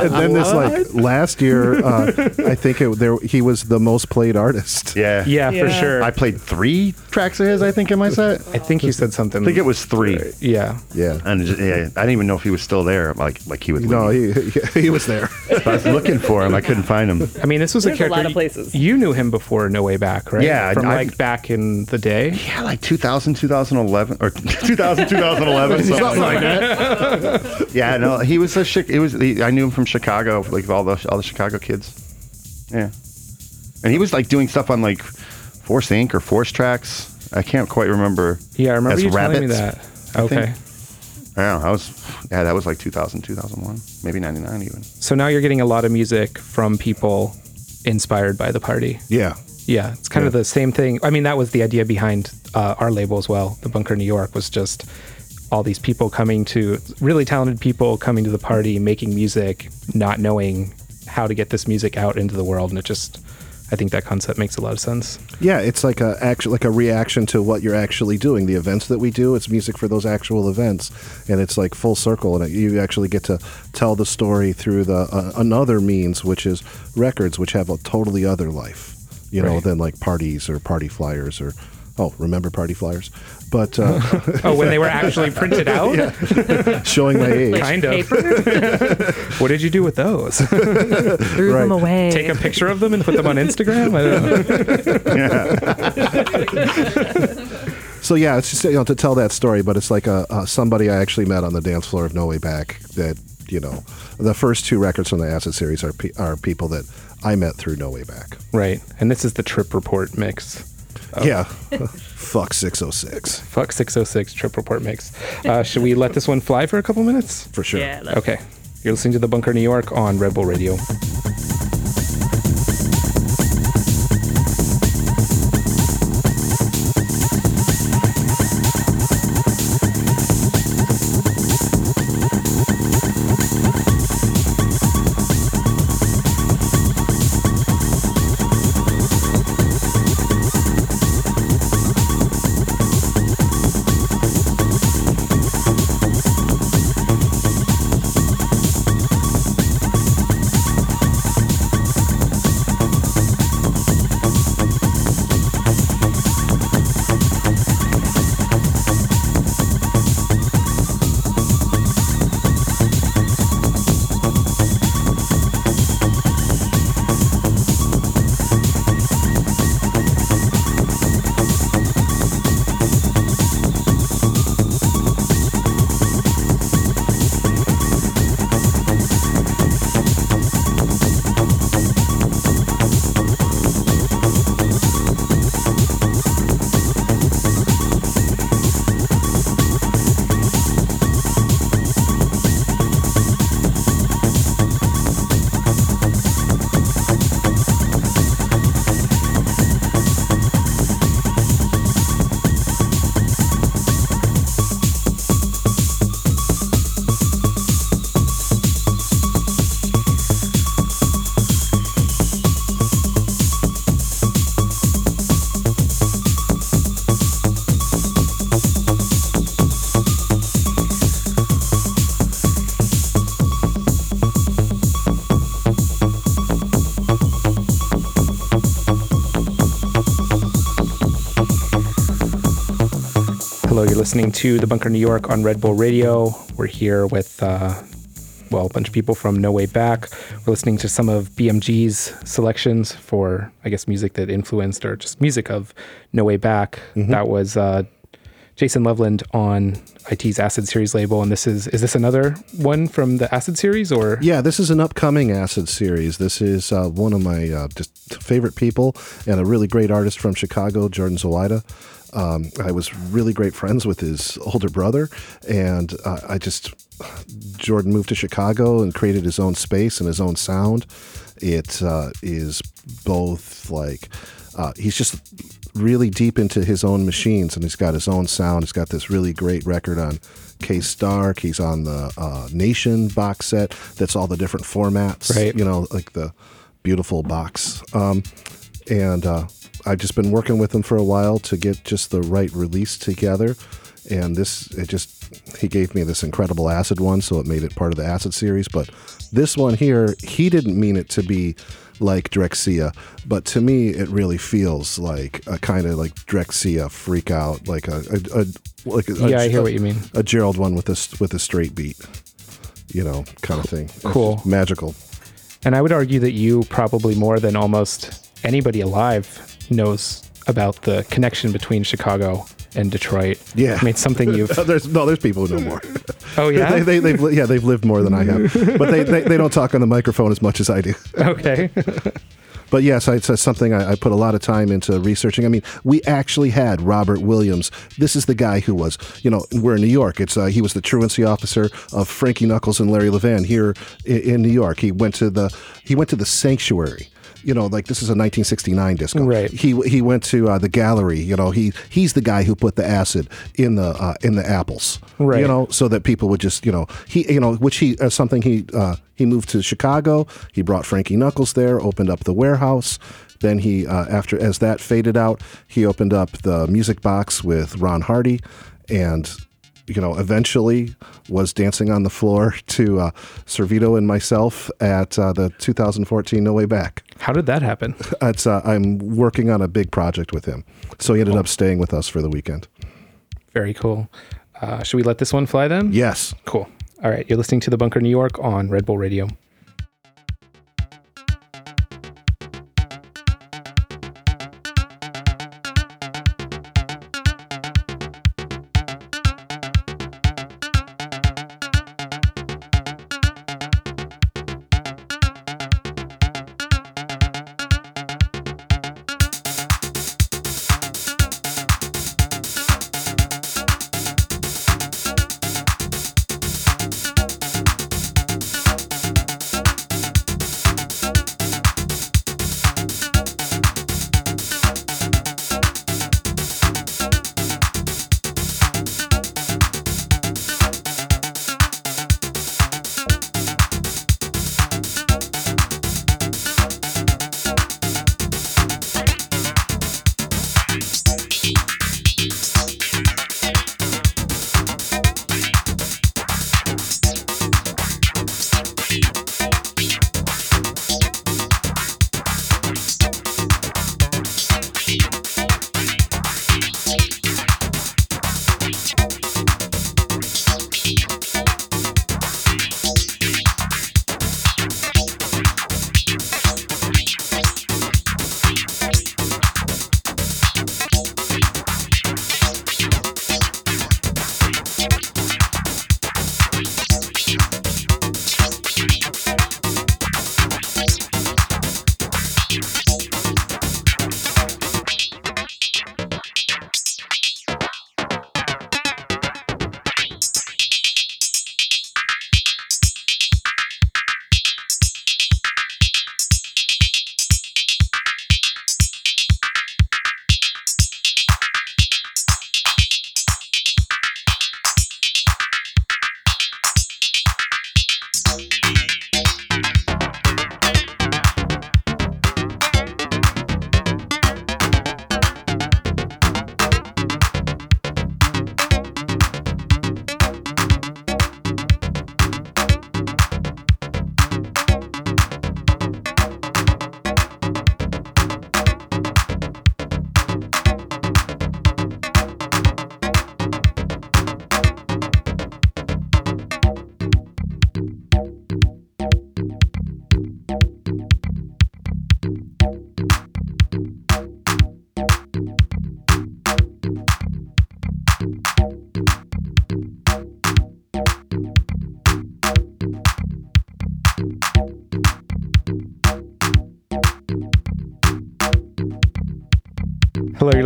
and then this like last year, uh, I think it, there he was the most played artist. Yeah. yeah, for sure. I played three tracks of his, I think, in my set. I think you said something. I think it was three. Yeah. Yeah. And just, yeah, I didn't even know if he was still there. Like like he was. No, leaving. he, he was there. I was looking for him. I couldn't find him. I mean, this was There's a a lot of places. You knew him before No Way Back, right? Yeah, From I- like back in the day. Yeah, like 2000, 2011, or [laughs] 2000, 2011, [laughs] something, Something like like that. that. Yeah, no, he was a Chi- he was. He, I knew him from Chicago, like all the all the Chicago kids. Yeah, and he was like doing stuff on like Force Inc. or Force Tracks. I can't quite remember. Yeah, I remember As you telling me that. Okay. Yeah, I was. Yeah, that was like 2000, 2001, maybe 99 even. So now you're getting a lot of music from people inspired by the party. Yeah. Yeah, it's kind of the same thing. I mean, that was the idea behind uh, our label as well. The Bunker New York was just all these people coming to really talented people coming to the party, making music, not knowing how to get this music out into the world, and it just. I think that concept makes a lot of sense. Yeah, it's like a actual like a reaction to what you're actually doing. The events that we do, it's music for those actual events, and it's like full circle, and you actually get to tell the story through the uh, another means, which is records, which have a totally other life, you know, Right. than like parties or party flyers or oh, remember party flyers, but uh, [laughs] Oh, when they were actually printed [laughs] out? showing my age. Kind of. [laughs] What did you do with those? Threw Right. them away. Take a picture of them and put them on Instagram? I don't know. So yeah, it's just you know to tell that story, but it's like a, uh somebody I actually met on the dance floor of No Way Back. That you know, the first two records from the Acid series are pe- are people that I met through No Way Back. Right. And this is the trip report mix. Yeah, [laughs] fuck six oh six Fuck 606 trip report mix. Uh, should we let this one fly for a couple minutes? for sure. Yeah. Okay. You're listening to The Bunker New York on Red Bull Radio. Listening to The Bunker New York on Red Bull Radio. We're here with, uh, well, a bunch of people from No Way Back. We're listening to some of BMG's selections for, I guess, music that influenced or just music of No Way Back. That was uh, Jason Loveland on IT's Acid Series label. And this is, is this another one from the Acid Series or? Yeah, this is an upcoming Acid series. This is uh, one of my uh, just favorite people and a really great artist from Chicago, Jordan Zoida. Um, I was really great friends with his older brother, and uh, I just Jordan moved to Chicago and created his own space and his own sound. It uh, is both like uh, he's just really deep into his own machines, and he's got his own sound. He's got this really great record on K Stark. He's on the uh, Nation box set. That's all the different formats. Right. You know, like the beautiful box. Um, and uh, I've just been working with him for a while to get just the right release together. And this, it just, he gave me this incredible acid one, so it made it part of the acid series. But this one here, he didn't mean it to be like Drexciya, but to me, it really feels like a kind of like Drexciya freak out, like a, a, a like a, Yeah, I hear what you mean. A Gerald one with a s- with a straight beat, you know, kind of thing. Cool. magical. And I would argue that you probably more than almost anybody alive knows about the connection between Chicago and Detroit. Yeah. I mean, something you've. [laughs] there's no, there's people who know more. Oh, yeah? they, they, they've li- yeah, they've lived more than I have, but they, they, they don't talk on the microphone as much as I do. [laughs] okay. [laughs] But yes, I- it's something I, I put a lot of time into researching. I mean, we actually had Robert Williams. This is the guy who was, you know, we're in New York. It's uh, he was the truancy officer of Frankie Knuckles and Larry Levan here in, in New York. He went to the he went to the sanctuary. You know, like this is a 1969 disco. Right. He he went to uh, the gallery. You know, he he's the guy who put the acid in the uh, in the apples. Right. You know, so that people would just you know he you know which he uh, something he uh, he moved to Chicago. He brought Frankie Knuckles there, opened up the warehouse. Then he uh, after as that faded out, he opened up the music box with Ron Hardy, and you know eventually was dancing on the floor [laughs] to uh, Servito and myself at uh, the 2014 No Way Back. How did that happen? [laughs] It's uh, I'm working on a big project with him, so he ended up staying with us for the weekend. Very cool. Uh, should we let this one fly then? Yes. Cool. All right. You're listening to The Bunker New York on Red Bull Radio.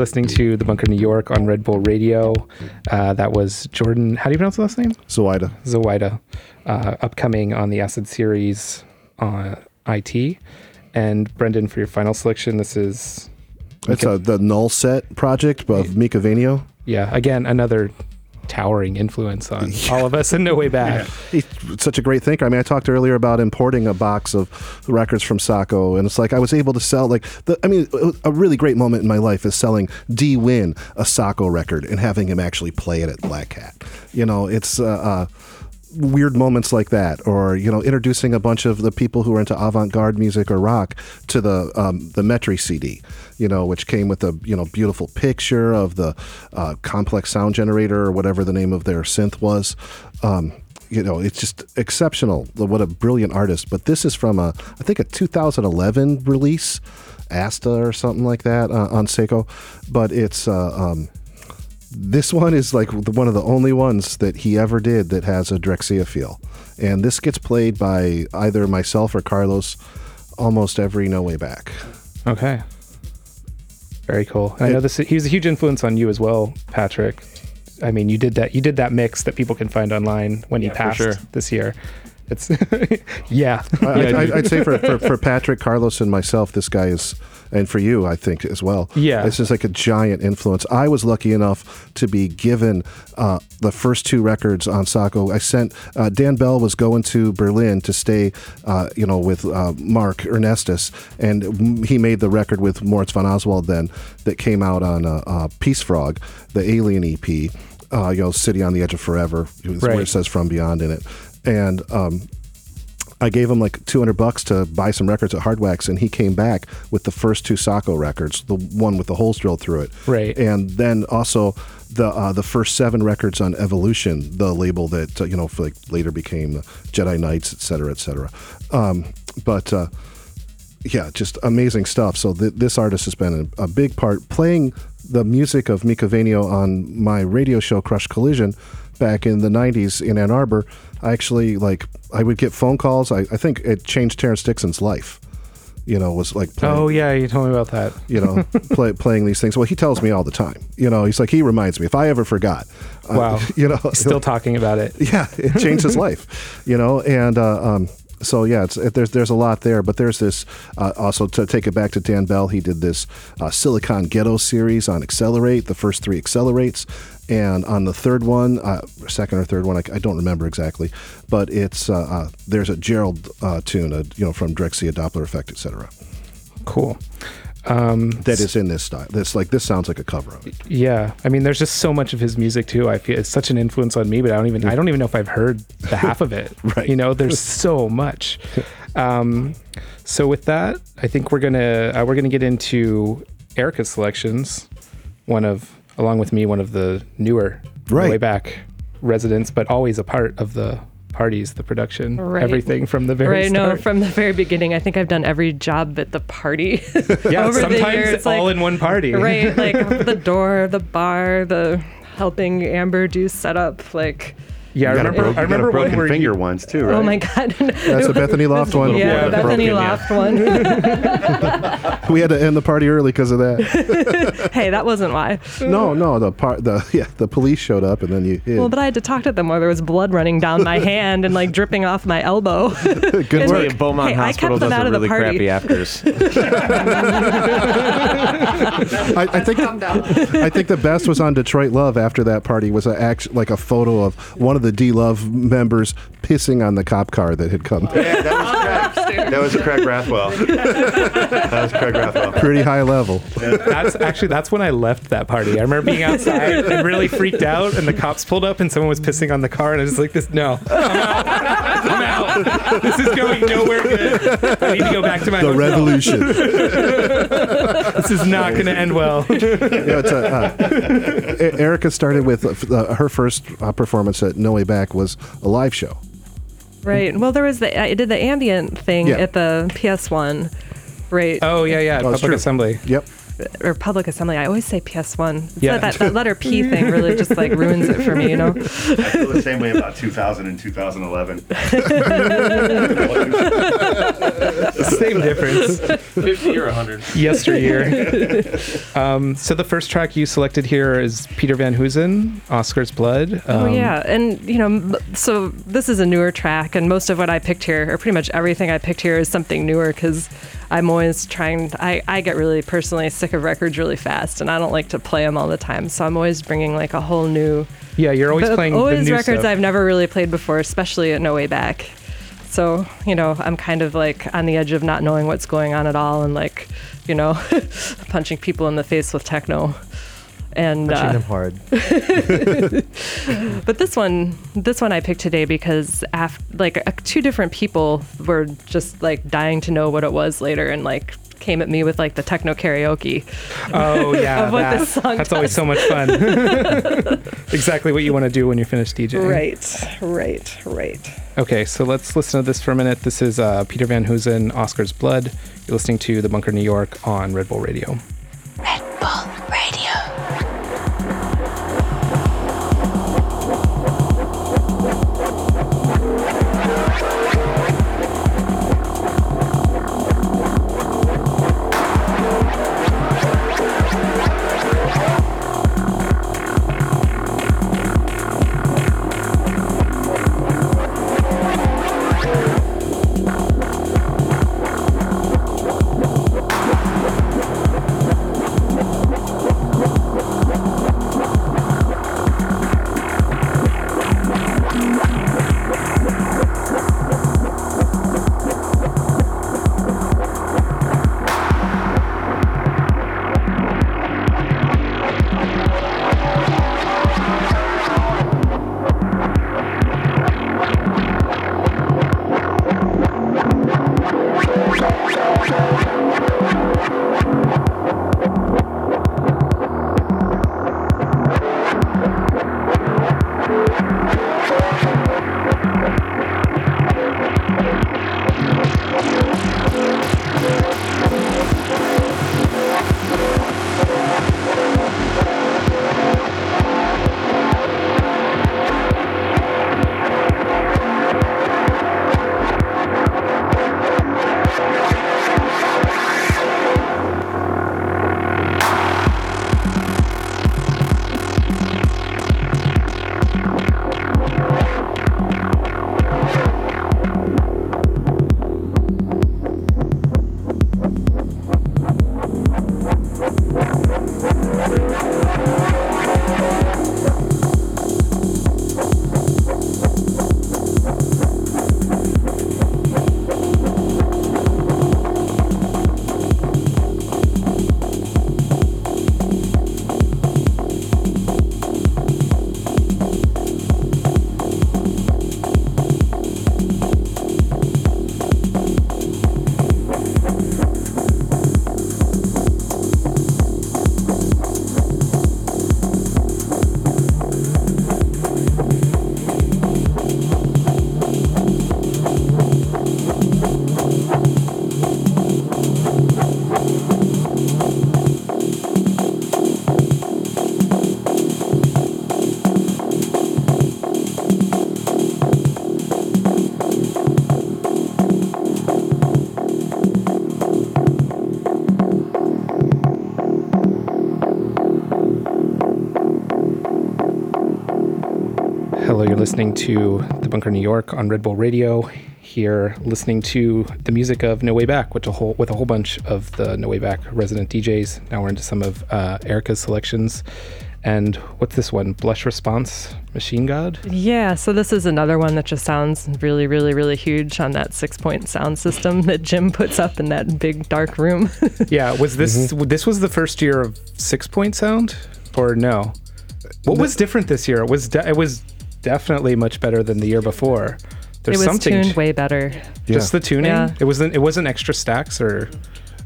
Listening to The Bunker New York on Red Bull Radio. Uh, that was Jordan. How do you pronounce the last name? Zoida. Zoida. Uh, upcoming on the Acid series on IT. And Brendan, for your final selection, this is. It's uh, the Null Set project of Mika Vainio. Yeah, again, another towering influence on [laughs] all of us and No Way Back. He's such a great thinker. I mean, I talked earlier about importing a box of records from Sähkö, and it's like I was able to sell like the. I mean, a really great moment in my life is selling D Win a Sähkö record and having him actually play it at Black Cat. You know, it's uh, uh, weird moments like that, or you know, introducing a bunch of the people who are into avant-garde music or rock to the um, the Metri CD, you know, which came with a you know beautiful picture of the uh, complex sound generator or whatever the name of their synth was. Um, you know, it's just exceptional. What a brilliant artist! But this is from a, I think, a 2011 release, Asta or something like that uh, on Sähkö. But it's uh, um, this one is like one of the only ones that he ever did that has a Drexciya feel. And this gets played by either myself or Carlos almost every No Way Back. Okay. Very cool. And I know this. He was a huge influence on you as well, Patrick. I mean, you did that. You did that mix that people can find online when Yeah, you passed sure. this year. It's [laughs] yeah. I, [laughs] I, I'd say for, [laughs] for, for Patrick, Carlos, and myself, this guy is, and for you, I think as well. Yeah. It's just like a giant influence. I was lucky enough to be given uh, the first two records on Sähkö. I sent, uh, Dan Bell was going to Berlin to stay, uh, you know, with uh, Mark Ernestus, and he made the record with Moritz von Oswald then that came out on uh, uh, Peacefrog, the Alien EP. Uh, you know, City on the Edge of Forever, is where Right. it says From Beyond in it. And um, I gave him like 200 bucks to buy some records at Hard Wax, and he came back with the first two Sähkö records, the one with the holes drilled through it. Right. And then also the uh, the first seven records on Evolution, the label that, uh, you know, like later became Jedi Knights, et cetera, et cetera. Um, but uh, yeah, just amazing stuff. So th- this artist has been a, a big part playing the music of Mika Vainio on my radio show Crush Collision back in the 90s in Ann Arbor. I actually like I would get phone calls. I, I think it changed Terrence Dixon's life. You know, was like playing, Oh yeah, you told me about that. you know, [laughs] play, playing these things. Well, he tells me all the time. You know, he's like he reminds me if I ever forgot. uh, Wow. [laughs] you know, Still talking about it. [laughs] yeah, it changed his life, you know, and uh, um, so yeah, it's, it, there's there's a lot there, but there's this uh, also to take it back to Dan Bell. He did this uh, Silicon Ghetto series on Accelerate, the first three Accelerates, and on the third one, uh, second or third one, I, I don't remember exactly, but it's uh, uh, there's a Gerald uh, tune, you know, from Drexciya, Doppler effect, etc. Cool. Um, That is in this style. This like this sounds like a cover of it. Yeah, I mean, there's just so much of his music too. I feel it's such an influence on me, but I don't even I don't even know if I've heard the half of it. [laughs] Right. You know, there's so much. [laughs] Um, so with that, I think we're gonna uh, we're gonna get into Erica's selections. One of along with me, one of the newer Right. way back residents, but always a part of the parties, the production, Right. everything from the very right no from the very beginning i think i've done every job at the party [laughs] yeah, over the sometimes years, all like- in one party. right like [laughs] the door the bar the helping amber do setup like Yeah, I You got a remember. broke- I you got a broken finger you, once too, right? oh my god [laughs] That's the Bethany Loft one. yeah Yeah, bethany broken, yeah. one [laughs] We had to end the party early because of that. [laughs] hey that wasn't why no, no, the part the yeah the police showed up and then you hid. well but i had to talk to them while there was blood running down my hand and like dripping off my elbow Good And- Tell work. you, Beaumont Hey, I Hospital kept them does out a of the really party. crappy afters. I, I think I think the best was on Detroit Love after that party was a act, like a photo of one of the D Love members pissing on the cop car that had come. Oh, yeah, that was [laughs] Craig. That was Craig Rathwell. that was Craig Rathwell. Pretty high level. That's actually that's when I left that party. I remember being outside and really freaked out, and the cops pulled up, and someone was pissing on the car, and I was like, "This no, I'm out. I'm out. This is going nowhere good. I need to go back to my The hotel. revolution. This is not going to end well." Yeah, it's a, uh, E- Erica started with uh, her first uh, performance at No Way Back was a live show. Right well there was the i did the ambient thing Yeah. at the ps1 right Oh yeah, yeah. Oh, it's Public true. assembly. Yep. Or public assembly. I always say PS1. It's Yeah. that, that, that letter P thing really just like [laughs] ruins it for me, you know? I feel the same way about 2000 and 2011. [laughs] Same difference. 50 or 100. Yesteryear. [laughs] um, so the first track you selected here is Peter Van Hoesen, Oscar's Blood. oh Um, yeah, and you know, so this is a newer track, and most of what I picked here, or pretty much everything I picked here, is something newer because I'm always trying. I I get really personally sick of records really fast, and I don't like to play them all the time. So I'm always bringing like a whole new. Yeah, you're always but playing always the new records stuff. I've never really played before, especially at No Way Back. So you know, I'm kind of like on the edge of not knowing what's going on at all, and like, you know, [laughs] punching people in the face with techno. And Punching uh, them hard. [laughs] but this one, this one I picked today because af- like uh, two different people were just like dying to know what it was later, and like came at me with like the techno karaoke. Oh [laughs] yeah, Of what that. this song that's always so much fun. [laughs] exactly what you want to do when you finish DJing. Right, right, right. Okay, so let's listen to this for a minute. This is uh, Peter Van Hoesen, Oscar's Blood. You're listening to The Bunker New York on Red Bull Radio. Red Bull Radio. Listening to The Bunker New York on Red Bull Radio. Here, listening to the music of No Way Back, with a whole with a whole bunch of the No Way Back resident DJs. Now we're into some of uh, Erica's selections. And what's this one? Blush Response, Machine God. Yeah, so this is another one that just sounds really, really, really huge on that six point sound system that Jim puts up in that big dark room. [laughs] Yeah, was this this was the first year of six point sound, or no? What was different this year? It was de- it was definitely much better than the year before. There's it was something tuned way better. just the tuning. Yeah. It wasn't it wasn't extra stacks or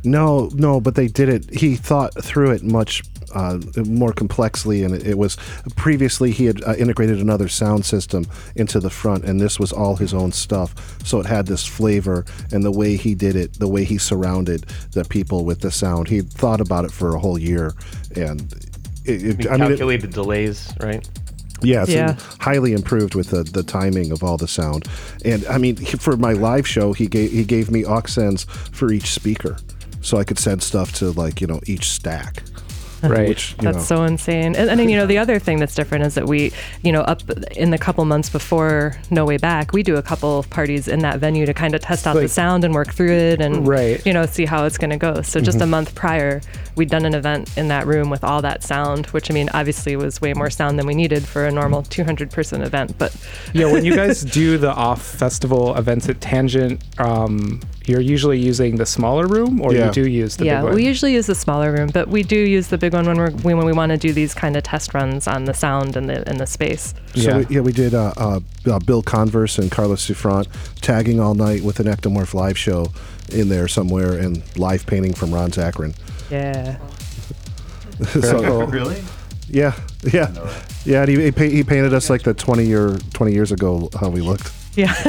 No, no, but they did it. He thought through it much uh, more complexly, and it, it was previously he had uh, integrated another sound system into the front, and this was all his own stuff. So it had this flavor, and the way he did it, the way he surrounded the people with the sound, he thought about it for a whole year, and it, it, We I mean, it, delays, right? Yeah, it's Yeah. highly improved with the, the timing of all the sound. And I mean, for my live show, he gave he gave me aux sends for each speaker, so I could send stuff to like you know each stack. [laughs] right. Which That's know, so insane. And, and then, you know, the other thing that's different is that we, you know, up in the couple months before No Way Back, we do a couple of parties in that venue to kind of test out the sound and work through it and, Right. you know, see how it's going to go. So just a month prior, we'd done an event in that room with all that sound, which I mean, obviously was way more sound than we needed for a normal 200 person event. But yeah, when you guys [laughs] do the off festival events at Tangent, um, you're usually using the smaller room, or Yeah. you do use the yeah, big one. Yeah, we usually use the smaller room, but we do use the big one when we're when we want to do these kind of test runs on the sound and the and the space. So Yeah. we, yeah, we did uh, uh, uh, Bill Converse and Carlos Souffrant tagging all night with an Ectomorph live show in there somewhere and live painting from Ron Zachrin. Yeah. [laughs] so, cool. Really? Yeah, yeah, yeah. And he, he, he painted us like the twenty year twenty years ago how we looked. Yeah. [laughs]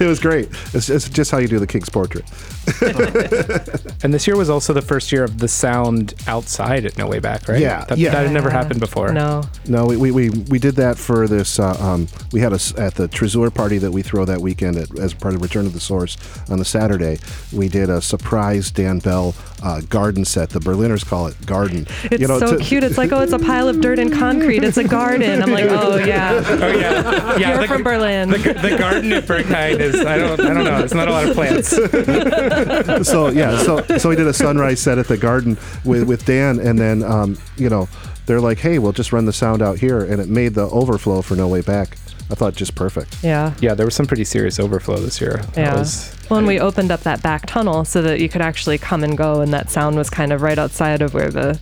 it was great. It's, it's just how you do the king's portrait. [laughs] And this year was also the first year of the sound outside at No Way Back, right? Yeah, that, yeah. that had never happened before. No. No, we, we, we, we did that for this. Uh, um, we had us at the Tresor party that we throw that weekend at, as part of Return to the Source on the Saturday. We did a surprise Dan Bell uh, garden set. The Berliners call it garden. It's so to- cute. It's like, oh, it's a pile of dirt and concrete. It's a garden. I'm like, [laughs] oh yeah. Oh yeah, yeah. You're the, from Berlin. the, the garden at Berghain is I don't I don't know. It's not a lot of plants. [laughs] so yeah, so so we did a sunrise set at the garden with with Dan, and then um, you know they're like, hey, we'll just run the sound out here, and it made the overflow for No Way Back. I thought just perfect. yeah. Yeah, there was some pretty serious overflow this year. That Yeah. was- Well, and we opened up that back tunnel so that you could actually come and go, and that sound was kind of right outside of where the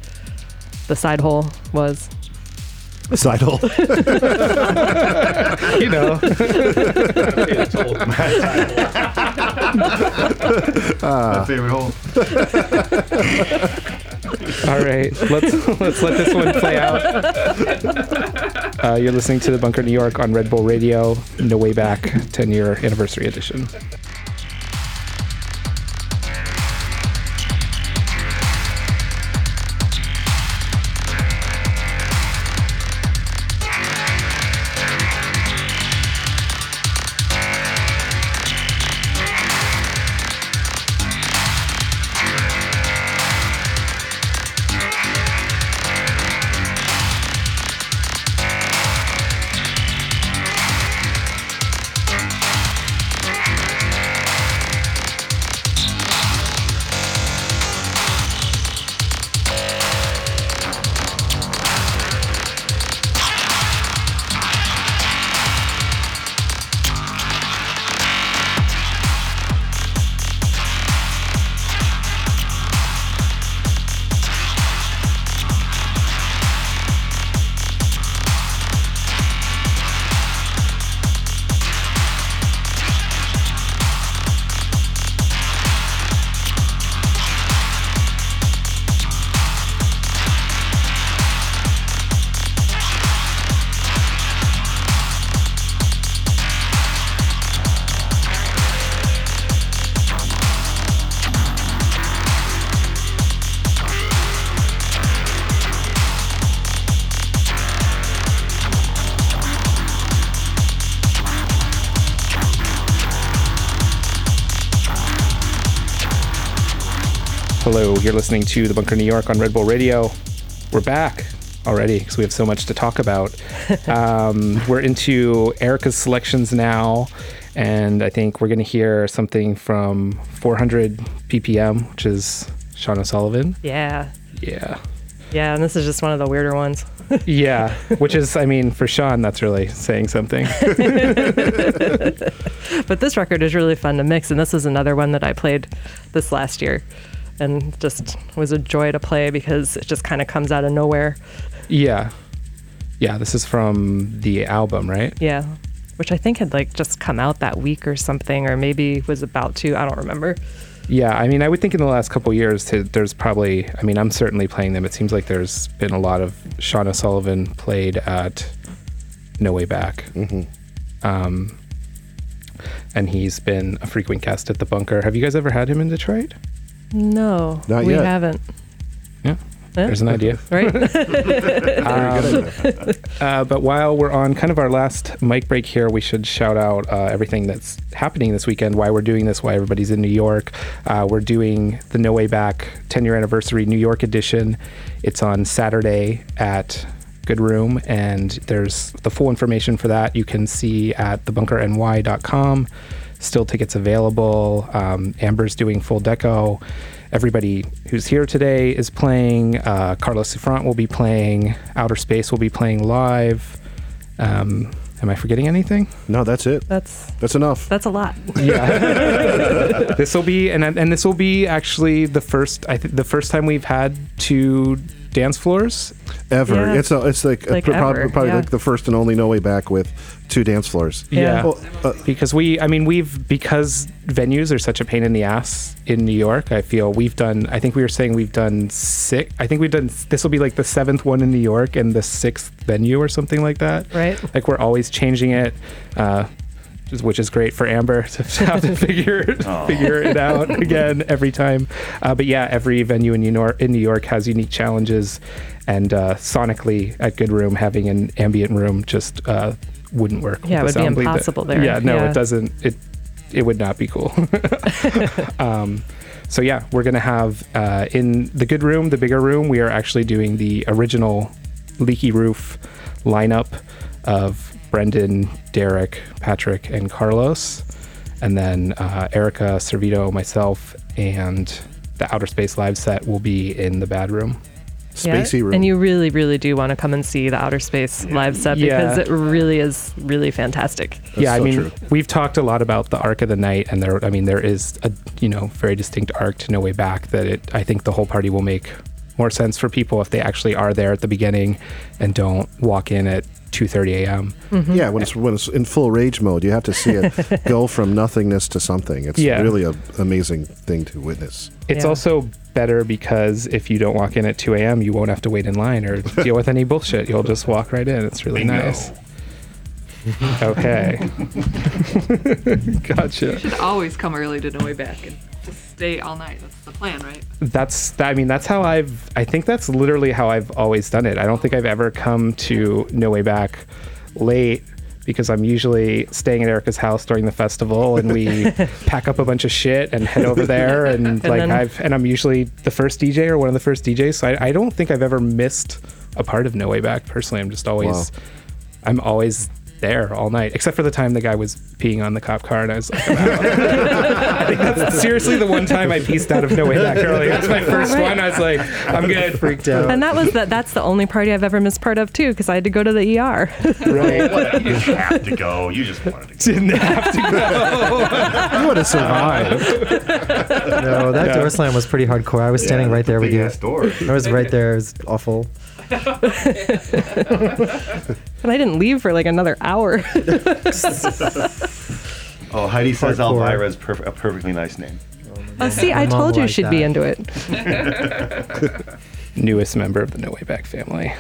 the side hole was. Side hole. [laughs] you know. My favorite hole. [laughs] All right, let's let's let this one play out. Uh, you're listening to the Bunker New York on Red Bull Radio. No way back, 10 year anniversary edition. Listening to the Bunker New York on Red Bull Radio. We're back already because we have so much to talk about. [laughs] um, we're into Erica's selections now, and I think we're going to hear something from 400 ppm, which is Shawn O'Sullivan. Yeah. Yeah. Yeah, and this is just one of the weirder ones. [laughs] Yeah, which is, I mean, for Shawn, that's really saying something. [laughs] But this record is really fun to mix, and this is another one that I played this last year, and just was a joy to play because it just kind of comes out of nowhere. yeah. Yeah, this is from the album, right? Yeah, which I think had like just come out that week or something, or maybe was about to. I don't remember. Yeah, I mean, I would think in the last couple years, to, there's probably, I mean, I'm certainly playing them. It seems like there's been a lot of Shawn O'Sullivan played at No Way Back. Mm-hmm. Um, and he's been a frequent guest at the bunker. Have you guys ever had him in Detroit? No, Not we yet. haven't. Yeah. Yeah. There's an idea. Right? Um, [laughs] uh, but while we're on kind of our last mic break here, we should shout out uh, everything that's happening this weekend, why we're doing this, why everybody's in New York. Uh, we're doing the No Way Back 10 year anniversary New York edition. It's on Saturday at Good Room, and there's the full information for that you can see at thebunkerny.com. Still tickets available. Um, Amber's doing full deco. Everybody who's here today is playing. Uh, Carlos Souffrant will be playing. Outer Space will be playing live. Um, Am I forgetting anything? No, that's it. That's That's enough. that's a lot. Yeah. [laughs] [laughs] this will be and and this will be actually the first I think the first time we've had two dance floors. Ever. Yeah. It's a, it's like, Like prob- ever, probably yeah. like the first and only No Way Back with two dance floors. Yeah. Well, uh, because we I mean we've because venues are such a pain in the ass in New York, I feel we've done I think we were saying we've done six I think we've done this will be like the seventh one in New York and the sixth venue or something like that. Right. Like we're always changing it. Uh which is great for Amber to [laughs] have to figure [laughs] figure it out again every time. Uh, but yeah, every venue in New York in New York has unique challenges, and uh, sonically at Good Room having an ambient room just uh, wouldn't work. Yeah, it would be sound bleed that- impossible there. Yeah, no, Yeah. it doesn't. It it would not be cool. [laughs] um, so yeah, we're gonna have uh, in the Good Room, the bigger room. We are actually doing the original Leaky Roof lineup of Brendan, Derek, Patrick, and Carlos, and then uh, Erica, Servito, myself, and the Outer Space live set will be in the bad room. spacey room. And you really, really do want to come and see the Outer Space live set Yeah. because it really is really fantastic. yeah, I mean, true. we've talked a lot about the arc of the night, and there, I mean, there is a you know very distinct arc to No Way Back that it. I think the whole party will make more sense for people if they actually are there at the beginning and don't walk in at 2:30 a.m. Mm-hmm. Yeah, when it's when it's in full rage mode, you have to see it [laughs] go from nothingness to something. It's Yeah. really an amazing thing to witness. It's Yeah. also better because if you don't walk in at 2 a.m., you won't have to wait in line or deal with any bullshit. You'll just walk right in. It's really Bingo. nice. [laughs] Okay. gotcha. You should always come early to No Way Back and just stay all night. That's the plan, right? That's that. I mean that's how I've I think that's literally how I've always done it. I don't think I've ever come to No Way Back late because I'm usually staying at Erica's house during the festival and we [laughs] pack up a bunch of shit and head over there [laughs] and, like then- I've and I'm usually the first DJ or one of the first DJs. So I, I don't think I've ever missed a part of No Way Back personally. I'm just always Wow. I'm always there all night, except for the time the guy was peeing on the cop car, and I was like, I'm out. [laughs] I think that's seriously the one time I pieced out of No Way Back early. That's my first Right. one. I was like, I'm good. Freaked out. And that was the, that's the only party I've ever missed part of too because I had to go to the ER. Right. You have to go. You just wanted to go. Didn't have to go. [laughs] You would have survived. [laughs] no, that Yeah. door slam was pretty hardcore. I was standing right there with you. ass door. I was right there. It was awful. [laughs] and I didn't leave for like another hour. [laughs] Oh, Heidi says Hardcore. Elvira is perf- a perfectly nice name. oh, see, I told you liked she'd be into it. [laughs] Newest member of the No Way Back family.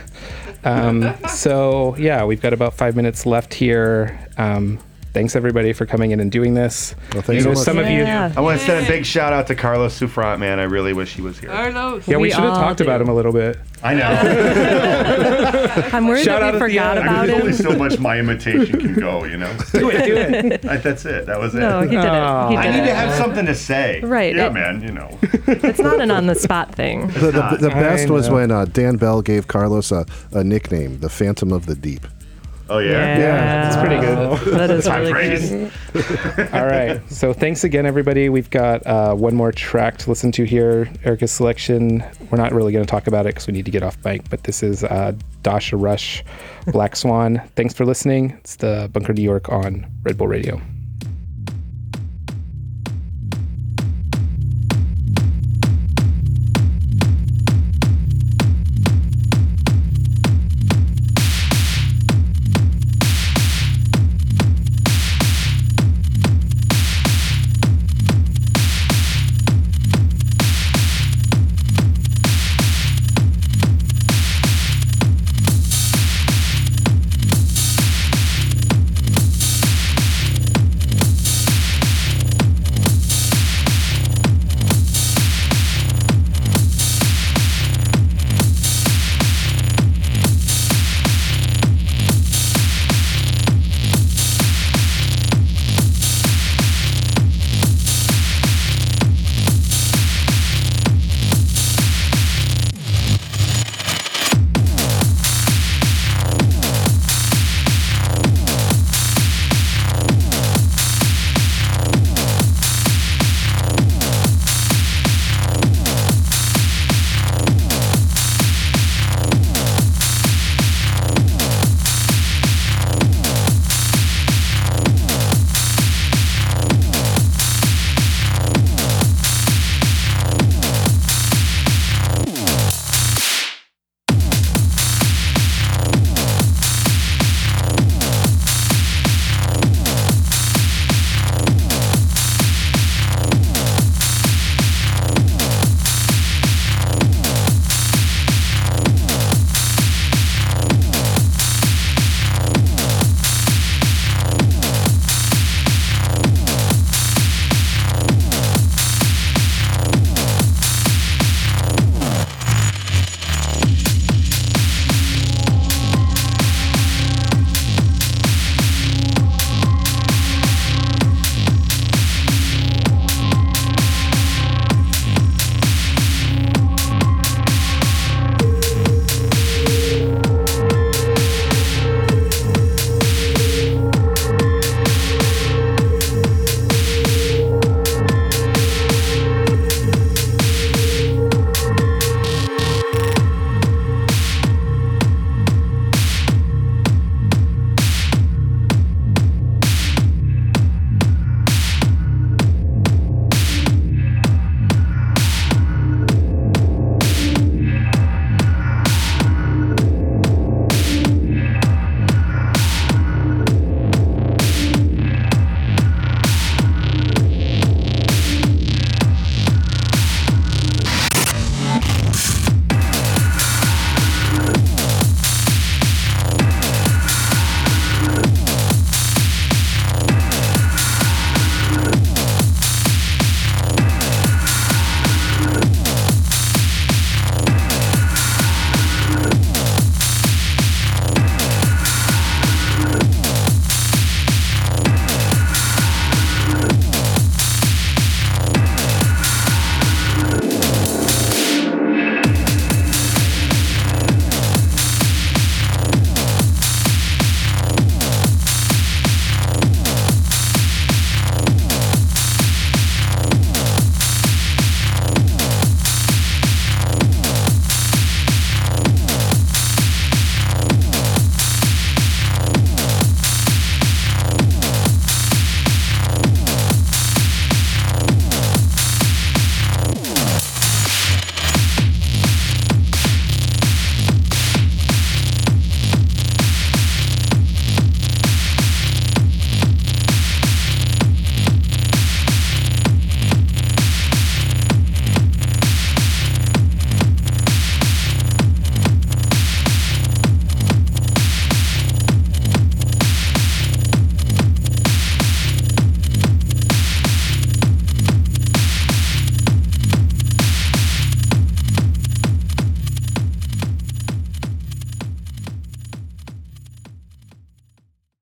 Um, so yeah, we've got about five minutes left here. Um, thanks everybody for coming in and doing this. Well, thanks You know, so much. some of you. Yeah. I want to send a big shout out to Carlos Souffrant, man. I really wish he was here. Carlos. Yeah, we, We should have all talked about him a little bit. I know. [laughs] I'm worried Shout out that at we the forgot end. about There's only so much my imitation can go, you know. [laughs] Do it, do it. [laughs] I, that's it. That was it. No, he did it. He Oh. I need it. to have something to say. Right, Yeah, it- man. You know. It's not an on the spot thing. The, the, the best was when uh, Dan Bell gave Carlos a, a nickname, the Phantom of the Deep. Oh yeah. Yeah, it's pretty good. That is really praise. good. [laughs] All right. So thanks again, everybody. We've got uh, one more track to listen to here. Erica's selection. We're not really going to talk about it because we need to get off mic, but this is uh, Dasha Rush, Black Swan. Thanks for listening. It's the Bunker New York on Red Bull Radio.